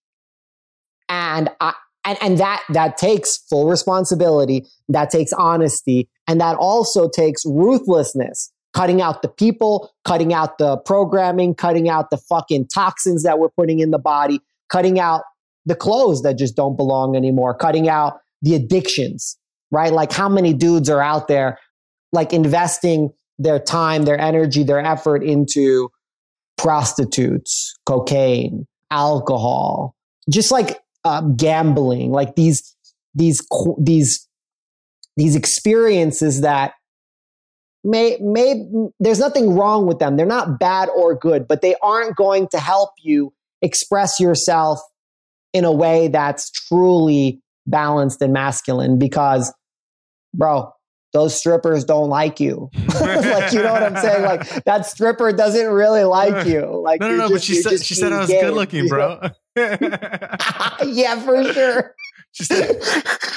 And I, and, and that that takes full responsibility that takes honesty and that also takes ruthlessness cutting out the people cutting out the programming cutting out the fucking toxins that we're putting in the body cutting out the clothes that just don't belong anymore cutting out the addictions right? Like how many dudes are out there like investing their time, their energy, their effort into prostitutes, cocaine, alcohol, just like uh, gambling, like these these these these experiences that may may there's nothing wrong with them. They're not bad or good, but they aren't going to help you express yourself in a way that's truly balanced and masculine because bro, those strippers don't like you. like, you know what I'm saying? Like that stripper doesn't really like you. Like, no, no, no. Just, but she said she said I was good looking, bro. yeah, for sure. She said,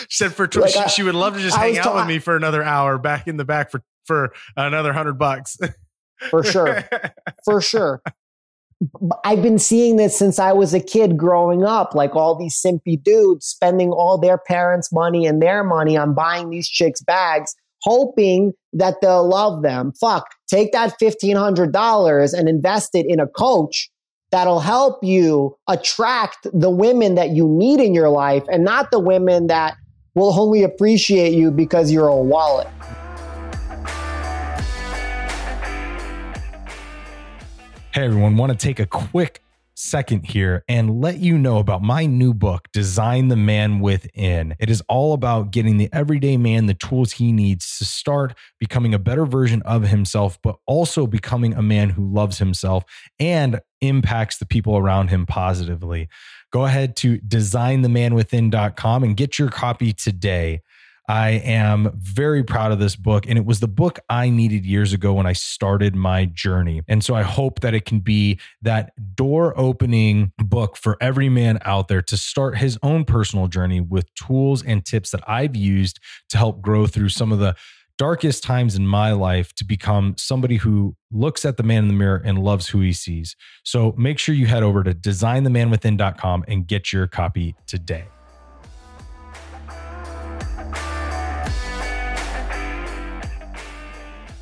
she said for like she, I, she, would love to just hang out ta- with me for another hour back in the back for for another hundred bucks. for sure, for sure. I've been seeing this since I was a kid growing up, like all these simpy dudes spending all their parents' money and their money on buying these chicks bags, hoping that they'll love them. Fuck, take that $1,500 and invest it in a coach that'll help you attract the women that you need in your life and not the women that will only appreciate you because you're a wallet. Hey everyone, want to take a quick second here and let you know about my new book, Design the Man Within. It is all about getting the everyday man the tools he needs to start becoming a better version of himself, but also becoming a man who loves himself and impacts the people around him positively. Go ahead to designthemanwithin.com and get your copy today. I am very proud of this book. And it was the book I needed years ago when I started my journey. And so I hope that it can be that door opening book for every man out there to start his own personal journey with tools and tips that I've used to help grow through some of the darkest times in my life to become somebody who looks at the man in the mirror and loves who he sees. So make sure you head over to designthemanwithin.com and get your copy today.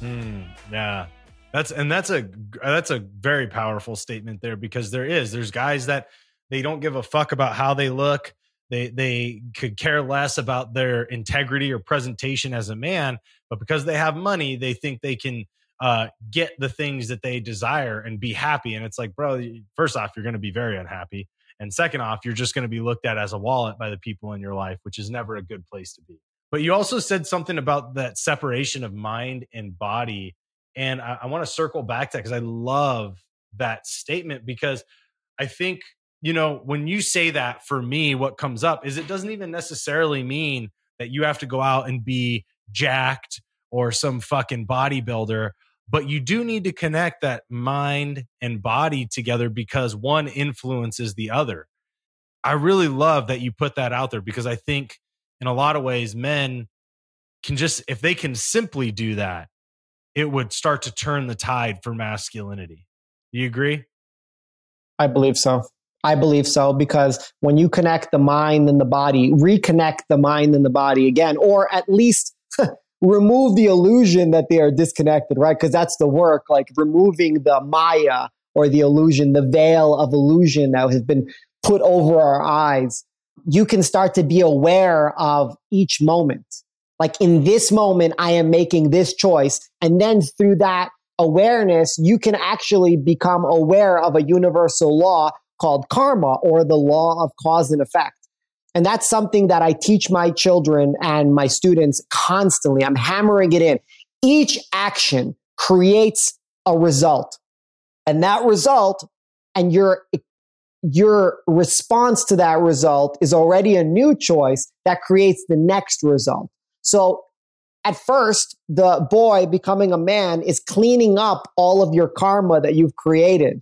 Mm, yeah. That's and that's a that's a very powerful statement there because there is there's guys that they don't give a fuck about how they look. They they could care less about their integrity or presentation as a man, but because they have money, they think they can uh, get the things that they desire and be happy. And it's like, bro, first off, you're going to be very unhappy, and second off, you're just going to be looked at as a wallet by the people in your life, which is never a good place to be. But you also said something about that separation of mind and body. And I, I want to circle back to that because I love that statement because I think, you know, when you say that for me, what comes up is it doesn't even necessarily mean that you have to go out and be jacked or some fucking bodybuilder but you do need to connect that mind and body together because one influences the other. I really love that you put that out there because I think in a lot of ways, men can just, if they can simply do that, it would start to turn the tide for masculinity. Do you agree? I believe so. I believe so because when you connect the mind and the body, reconnect the mind and the body again, or at least remove the illusion that they are disconnected, right? Because that's the work, like removing the Maya or the illusion, the veil of illusion that has been put over our eyes. You can start to be aware of each moment. Like in this moment, I am making this choice. And then through that awareness, you can actually become aware of a universal law called karma or the law of cause and effect. And that's something that I teach my children and my students constantly. I'm hammering it in. Each action creates a result. And that result and your your response to that result is already a new choice that creates the next result. So at first, the boy becoming a man is cleaning up all of your karma that you've created.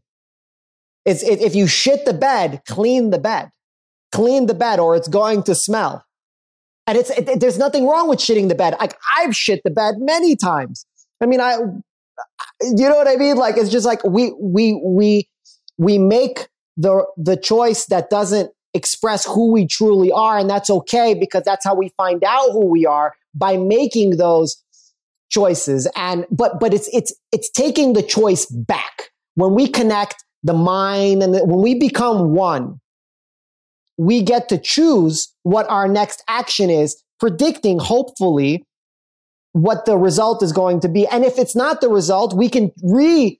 It's, if you shit the bed, clean the bed clean the bed or it's going to smell. And it's it, there's nothing wrong with shitting the bed. Like I've shit the bed many times. I mean, I you know what I mean? Like it's just like we we we we make the the choice that doesn't express who we truly are and that's okay because that's how we find out who we are by making those choices and but but it's it's it's taking the choice back when we connect the mind and the, when we become one we get to choose what our next action is, predicting hopefully what the result is going to be. And if it's not the result, we can re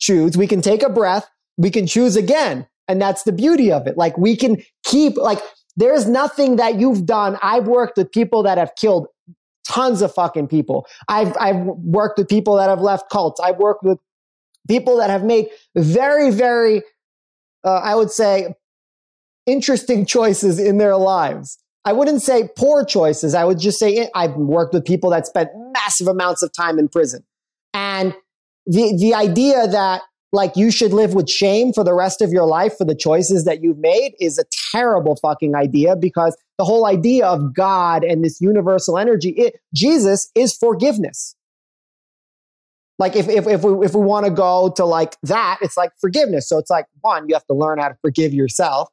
choose, we can take a breath, we can choose again. And that's the beauty of it. Like we can keep, like, there's nothing that you've done. I've worked with people that have killed tons of fucking people. I've, I've worked with people that have left cults. I've worked with people that have made very, very, uh, I would say, interesting choices in their lives. I wouldn't say poor choices. I would just say I've worked with people that spent massive amounts of time in prison. And the, the idea that like you should live with shame for the rest of your life for the choices that you've made is a terrible fucking idea because the whole idea of God and this universal energy, it, Jesus is forgiveness. Like if, if, if we, if we want to go to like that, it's like forgiveness. So it's like one, you have to learn how to forgive yourself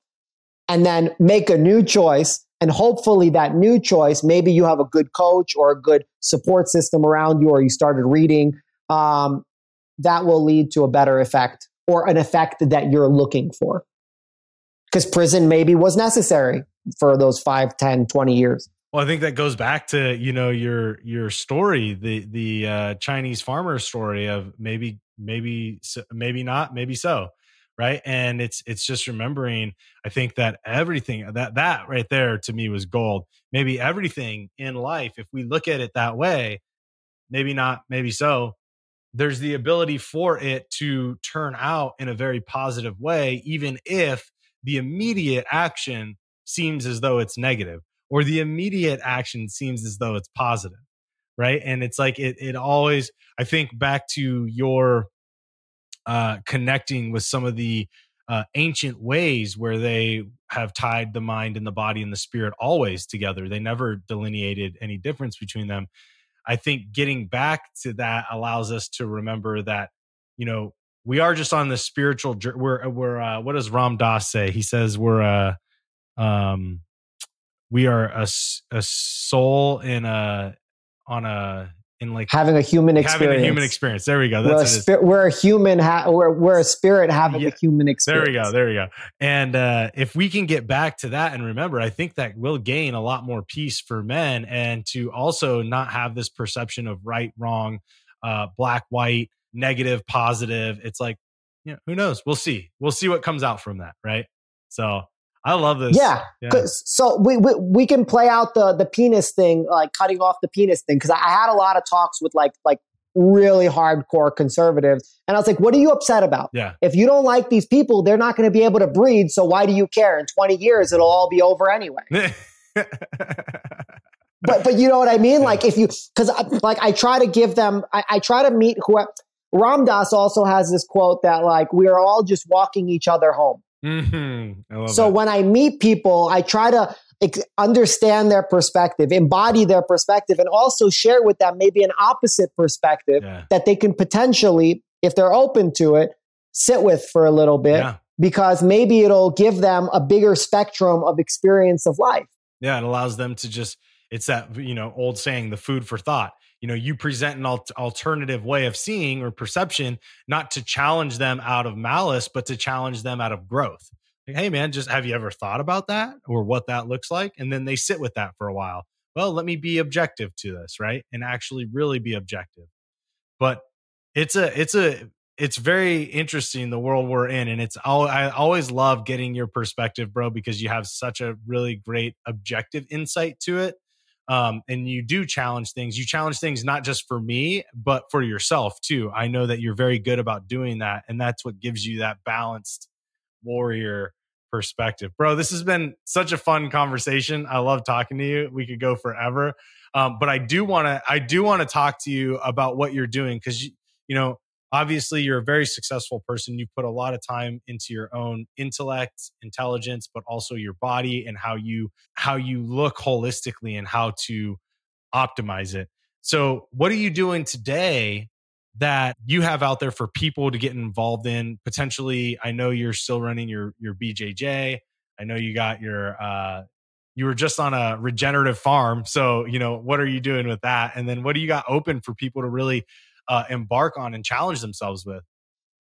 and then make a new choice. And hopefully, that new choice, maybe you have a good coach or a good support system around you, or you started reading, um, that will lead to a better effect or an effect that you're looking for. Because prison maybe was necessary for those 5, 10, 20 years. Well, I think that goes back to you know your your story, the the uh, Chinese farmer story of maybe maybe maybe not, maybe so right and it's it's just remembering i think that everything that that right there to me was gold maybe everything in life if we look at it that way maybe not maybe so there's the ability for it to turn out in a very positive way even if the immediate action seems as though it's negative or the immediate action seems as though it's positive right and it's like it it always i think back to your uh, connecting with some of the uh, ancient ways where they have tied the mind and the body and the spirit always together. They never delineated any difference between them. I think getting back to that allows us to remember that, you know, we are just on the spiritual. journey. We're we're uh, what does Ram Dass say? He says we're a um, we are a, a soul in a on a in like having a human experience. Having a human experience. There we go. That's we're, a, we're a human. Ha- we're, we're a spirit having yeah. a human experience. There we go. There we go. And uh, if we can get back to that and remember, I think that will gain a lot more peace for men, and to also not have this perception of right, wrong, uh, black, white, negative, positive. It's like, you know, who knows? We'll see. We'll see what comes out from that. Right. So I love this. Yeah. yeah. So we, we, we can play out the the penis thing, like cutting off the penis thing, because I had a lot of talks with like like really hardcore conservatives, and I was like, "What are you upset about? Yeah. If you don't like these people, they're not going to be able to breed. So why do you care? In twenty years, it'll all be over anyway." but but you know what I mean? Like if you because like I try to give them, I, I try to meet whoever. Ram Dass also has this quote that like we are all just walking each other home. Mm-hmm. So that. when I meet people, I try to understand their perspective, embody their perspective, and also share with them maybe an opposite perspective yeah. that they can potentially, if they're open to it, sit with for a little bit. Yeah. Because maybe it'll give them a bigger spectrum of experience of life. Yeah, it allows them to just, it's that, you know, old saying, the food for thought you know you present an al- alternative way of seeing or perception not to challenge them out of malice but to challenge them out of growth. Like, hey man just have you ever thought about that or what that looks like? And then they sit with that for a while. Well let me be objective to this right and actually really be objective. But it's a it's a it's very interesting the world we're in and it's all i always love getting your perspective bro because you have such a really great objective insight to it um, and you do challenge things. You challenge things not just for me but for yourself too. I know that you're very good about doing that and that's what gives you that balanced warrior perspective. Bro this has been such a fun conversation. I love talking to you. We could go forever. Um, but i do want to i do want to talk to you about what you're doing because you, you know obviously you're a very successful person. You put a lot of time into your own intellect intelligence but also your body and how you how you look holistically and how to optimize it. So what are you doing today that you have out there for people to get involved in? Potentially i know you're still running your your bjj i know you got your uh you were just on a regenerative farm. So you know what are you doing with that? And then what do you got open for people to really uh, embark on and challenge themselves with?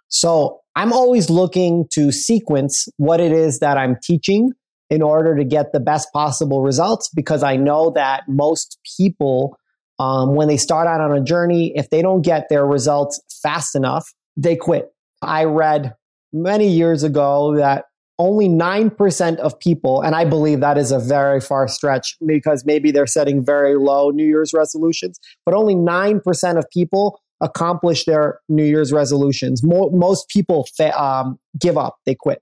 So I'm always looking to sequence what it is that I'm teaching in order to get the best possible results because I know that most people, um, when they start out on a journey, if they don't get their results fast enough, they quit. I read many years ago that only 9% of people, and I believe that is a very far stretch because maybe they're setting very low New Year's resolutions, but only 9% of people accomplish their New Year's resolutions. Mo- most people fa- um, give up, they quit.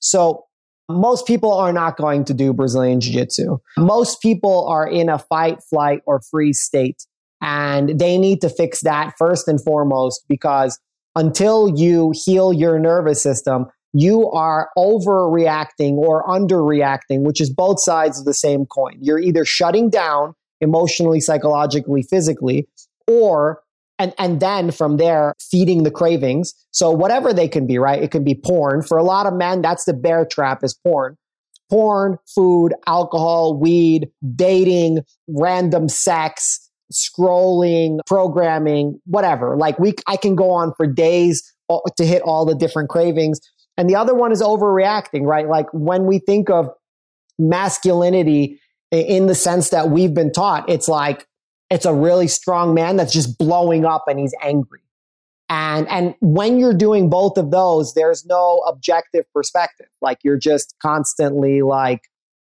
So most people are not going to do Brazilian Jiu Jitsu. Most people are in a fight, flight, or freeze state. And they need to fix that first and foremost because until you heal your nervous system, you are overreacting or underreacting, which is both sides of the same coin. You're either shutting down emotionally, psychologically, physically, or and and then from there feeding the cravings. So whatever they can be right? It can be porn. For a lot of men that's the bear trap is porn. Porn food alcohol weed dating random sex scrolling programming whatever. Like we i can go on for days uh, to hit all the different cravings. And the other one is overreacting right? Like when we think of masculinity in the sense that we've been taught it's like it's a really strong man that's just blowing up and he's angry. And, and when you're doing both of those, there's no objective perspective. Like you're just constantly like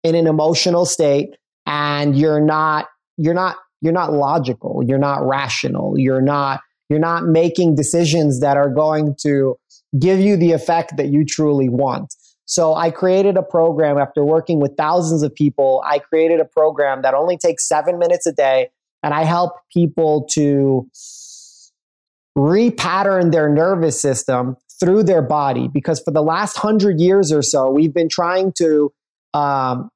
in an emotional state and you're not, you're not, you're not logical. You're not rational. You're not, you're not making decisions that are going to give you the effect that you truly want. So I created a program after working with thousands of people. I created a program that only takes seven minutes a day and I help people to repattern their nervous system through their body because for the last hundred years or so, we've been trying to um,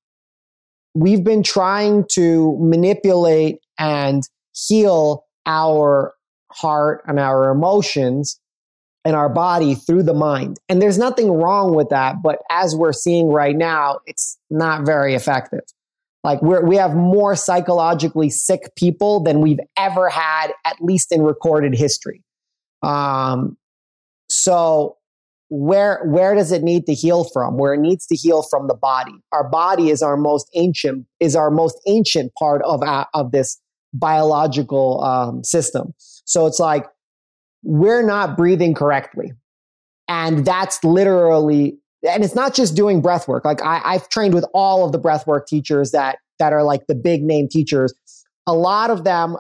we've been trying to manipulate and heal our heart and our emotions and our body through the mind. And there's nothing wrong with that, but as we're seeing right now, it's not very effective. Like we're, we have more psychologically sick people than we've ever had, at least in recorded history. Um, so where where does it need to heal from? Where it needs to heal from the body. Our body is our most ancient is our most ancient part of of this biological um, system. So it's like we're not breathing correctly, and that's literally and it's not just doing breath work. Like I, I've trained with all of the breath work teachers that that are like the big name teachers. A lot of them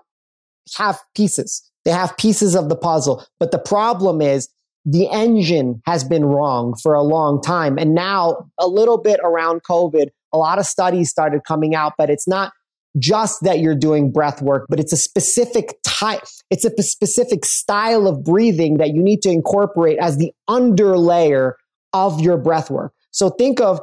have pieces. They have pieces of the puzzle. But the problem is the engine has been wrong for a long time. And now, a little bit around COVID, a lot of studies started coming out, but it's not just that you're doing breath work, but it's a specific type, it's a specific style of breathing that you need to incorporate as the underlayer of your breath work. So think of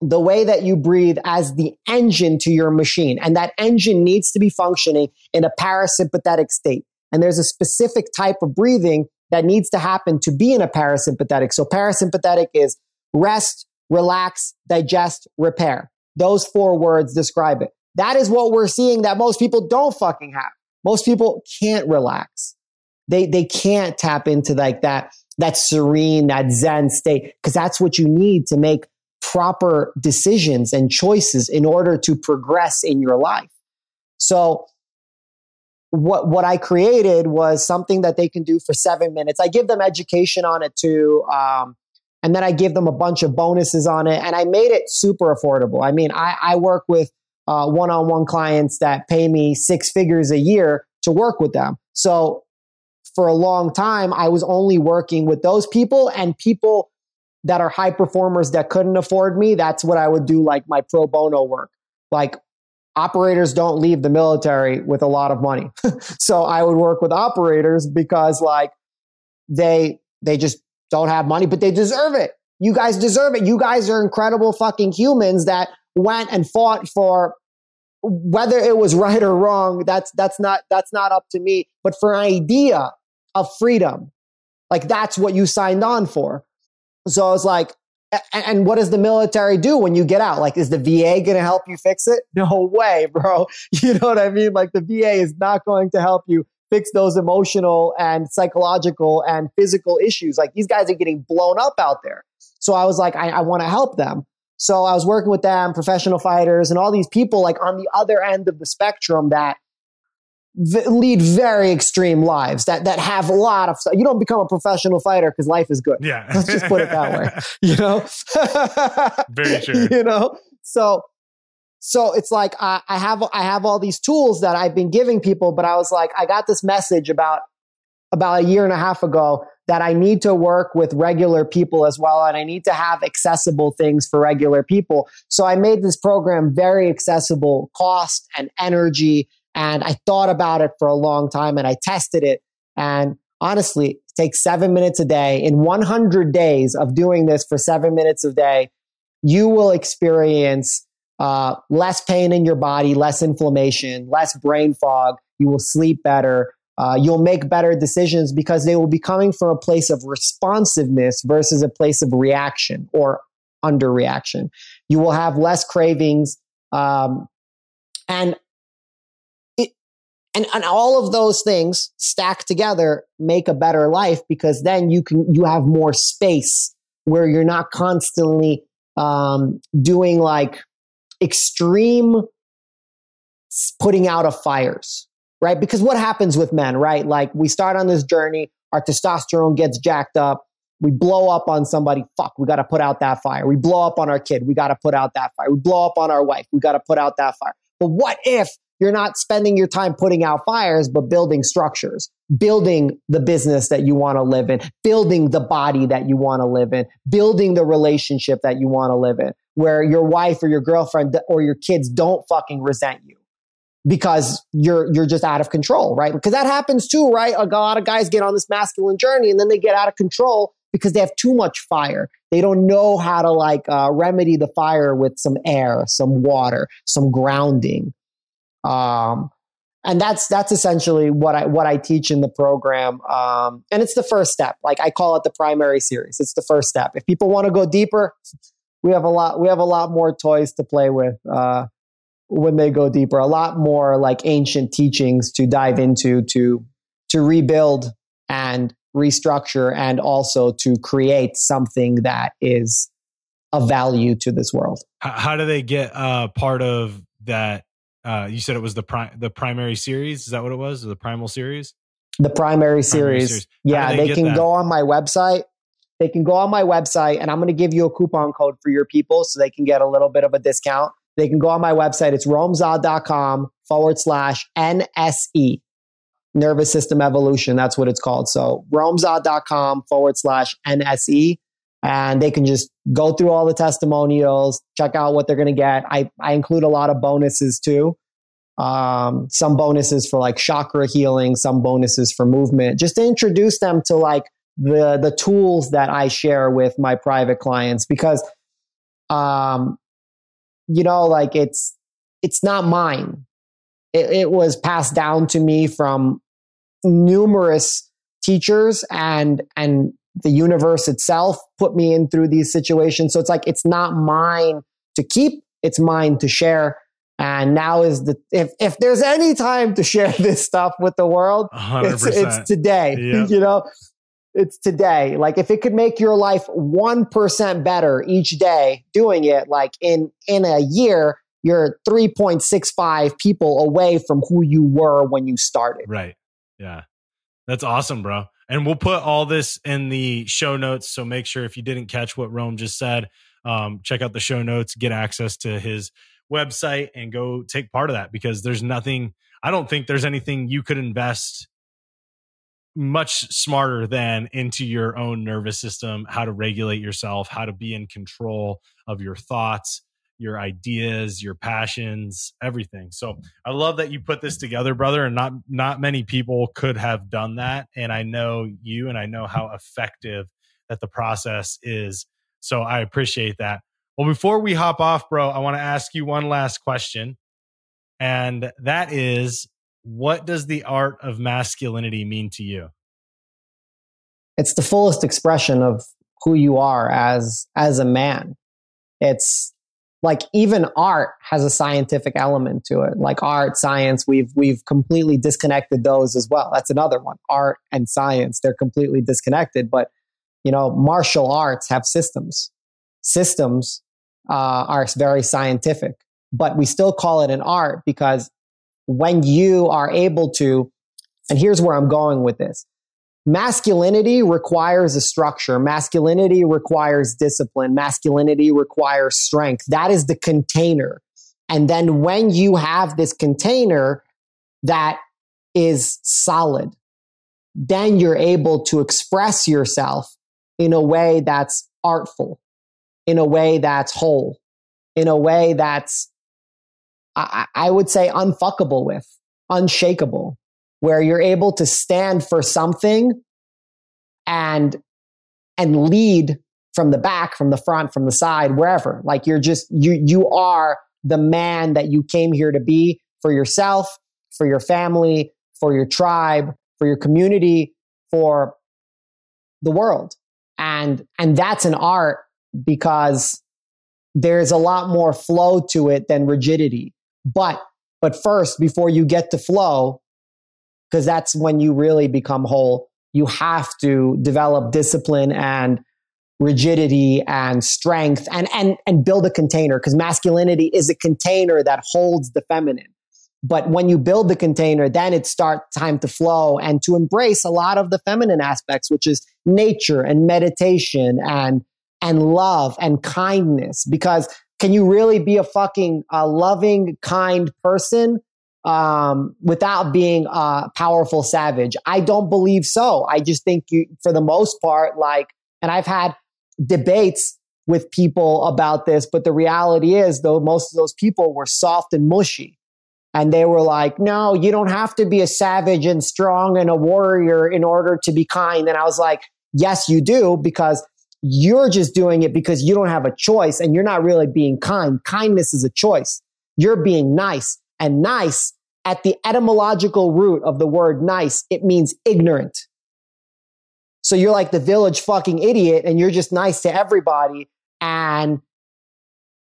the way that you breathe as the engine to your machine. And that engine needs to be functioning in a parasympathetic state. And there's a specific type of breathing that needs to happen to be in a parasympathetic. So parasympathetic is rest, relax, digest, repair. Those four words describe it. That is what we're seeing that most people don't fucking have. most people can't relax. They they can't tap into like that that serene, that zen state because that's what you need to make proper decisions and choices in order to progress in your life. So what what I created was something that they can do for seven minutes. I give them education on it too, um, and then I give them a bunch of bonuses on it, and I made it super affordable. I mean, I, I work with one on one clients that pay me six figures a year to work with them. So for a long time, I was only working with those people and people that are high performers that couldn't afford me. That's what I would do, like my pro bono work. Like operators don't leave the military with a lot of money. so I would work with operators because like they they just don't have money, but they deserve it. You guys deserve it. You guys are incredible fucking humans that went and fought for whether it was right or wrong. That's that's not that's not up to me. But for an idea of freedom, like that's what you signed on for. So I was like, and what does the military do when you get out? Like, is the VA going to help you fix it? No way, bro. You know what I mean? Like, the VA is not going to help you fix those emotional and psychological and physical issues. Like, these guys are getting blown up out there. So I was like, I, I want to help them. So I was working with them, professional fighters, and all these people like on the other end of the spectrum that lead very extreme lives that that have a lot of you don't become a professional fighter because life is good. Yeah. Let's just put it that way you know? Very true you know? So so it's like I, I have i have all these tools that i've been giving people but i was like i got this message about about a year and a half ago that i need to work with regular people as well and i need to have accessible things for regular people. So i made this program very accessible cost and energy and I thought about it for a long time and I tested it. And honestly, it takes seven minutes a day. In 100 days of doing this for seven minutes a day, you will experience uh, less pain in your body, less inflammation, less brain fog. You will sleep better. Uh, you'll make better decisions because they will be coming from a place of responsiveness versus a place of reaction or underreaction. You will have less cravings. Um, and and, and all of those things stacked together make a better life because then you can you have more space where you're not constantly um, doing like extreme putting out of fires right? Because what happens with men right? Like we start on this journey our testosterone gets jacked up we blow up on somebody fuck we got to put out that fire. We blow up on our kid we got to put out that fire. We blow up on our wife we got to put out that fire. But what if you're not spending your time putting out fires, but building structures, building the business that you want to live in, building the body that you want to live in, building the relationship that you want to live in, where your wife or your girlfriend or your kids don't fucking resent you because you're you're just out of control, right? Because that happens too, right? A lot of guys get on this masculine journey and then they get out of control because they have too much fire. They don't know how to like uh, remedy the fire with some air, some water, some grounding. Um, and that's that's essentially what I what I teach in the program. Um, and it's the first step. Like I call it the primary series. It's the first step. If people want to go deeper, we have a lot we have a lot more toys to play with uh, when they go deeper. A lot more like ancient teachings to dive into to to rebuild and restructure and also to create something that is of value to this world. How do they get uh, part of that uh, you said it was the pri- the primary series. Is that what it was? The primal series? The primary series. Primary series. Yeah, they, they can that? go on my website. They can go on my website, and I'm going to give you a coupon code for your people so they can get a little bit of a discount. They can go on my website. It's romeza.com forward slash NSE, nervous system evolution. That's what it's called. So romeza.com forward slash NSE and they can just go through all the testimonials, check out what they're going to get. I, I include a lot of bonuses too. Um, some bonuses for like chakra healing, some bonuses for movement, just to introduce them to like the the tools that I share with my private clients because um you know like it's it's not mine. It, it was passed down to me from numerous teachers and and the universe itself put me in through these situations. So it's like, it's not mine to keep, it's mine to share. And now is the if if there's any time to share this stuff with the world, it's, it's, today. Yep. You know, it's today. Like if it could make your life one percent better each day doing it, like in in a year, you're 3.65 people away from who you were when you started. Right. Yeah. That's awesome, bro. And we'll put all this in the show notes. So make sure if you didn't catch what Rome just said, um, check out the show notes, get access to his website, and go take part of that because there's nothing, I don't think there's anything you could invest much smarter than into your own nervous system, how to regulate yourself, how to be in control of your thoughts, your ideas, your passions, everything. So I love that you put this together, brother. And not not many people could have done that. And I know you and I know how effective that the process is. So I appreciate that. Well, before we hop off, bro, I want to ask you one last question. And that is what does the art of masculinity mean to you? It's the fullest expression of who you are as as a man. It's like even art has a scientific element to it. Like art science we've we've completely disconnected those as well. That's another one. Art and science they're completely disconnected. But you know martial arts have systems. Systems uh, are very scientific. But we still call it an art because when you are able to and here's where i'm going with this masculinity requires a structure. Masculinity requires discipline. Masculinity requires strength. That is the container. And then when you have this container that is solid, then you're able to express yourself in a way that's artful, in a way that's whole, in a way that's, I, I would say, unfuckable with, unshakable where you're able to stand for something and and lead from the back from the front from the side wherever. Like you're just you you are the man that you came here to be for yourself for your family for your tribe for your community for the world. And and that's an art because there's a lot more flow to it than rigidity. But but first before you get to flow because that's when you really become whole. You have to develop discipline and rigidity and strength and and and build a container because masculinity is a container that holds the feminine. But when you build the container, then it starts time to flow and to embrace a lot of the feminine aspects, which is nature and meditation and and love and kindness. Because can you really be a fucking uh, loving, kind person um, without being a powerful savage? I don't believe so. I just think you, for the most part, like, and I've had debates with people about this, but the reality is, though, most of those people were soft and mushy. And they were like, no, you don't have to be a savage and strong and a warrior in order to be kind. And I was like, yes, you do, because you're just doing it because you don't have a choice and you're not really being kind. Kindness is a choice. You're being nice and nice at the etymological root of the word nice, it means ignorant. So you're like the village fucking idiot and you're just nice to everybody. And,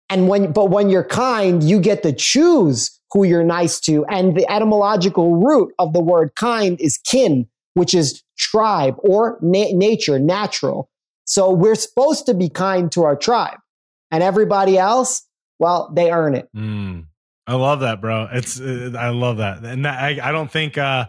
and when, but when you're kind, you get to choose who you're nice to. And the etymological root of the word kind is kin, which is tribe or na- nature, natural. So we're supposed to be kind to our tribe and everybody else, well, they earn it. Mm. I love that, bro. It's uh, I love that, and that, I I don't think uh,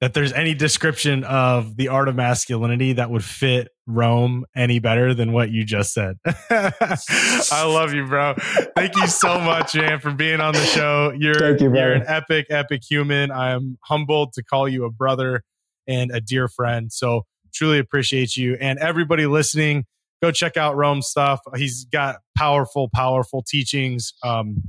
that there's any description of the art of masculinity that would fit Rome any better than what you just said. I love you, bro. Thank you so much, man, for being on the show. You're you, you're an epic, epic human. I am humbled to call you a brother and a dear friend. So truly appreciate you and everybody listening go check out Rome's stuff. He's got powerful, powerful teachings. Um,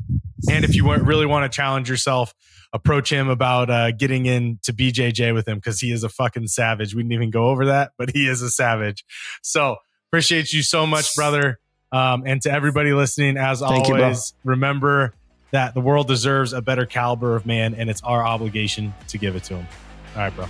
and if you really want to challenge yourself, approach him about uh, getting into BJJ with him because he is a fucking savage. We didn't even go over that, but he is a savage. So appreciate you so much, brother. Um, and to everybody listening, as Thank always, you, remember that the world deserves a better caliber of man, and it's our obligation to give it to him. All right, bro.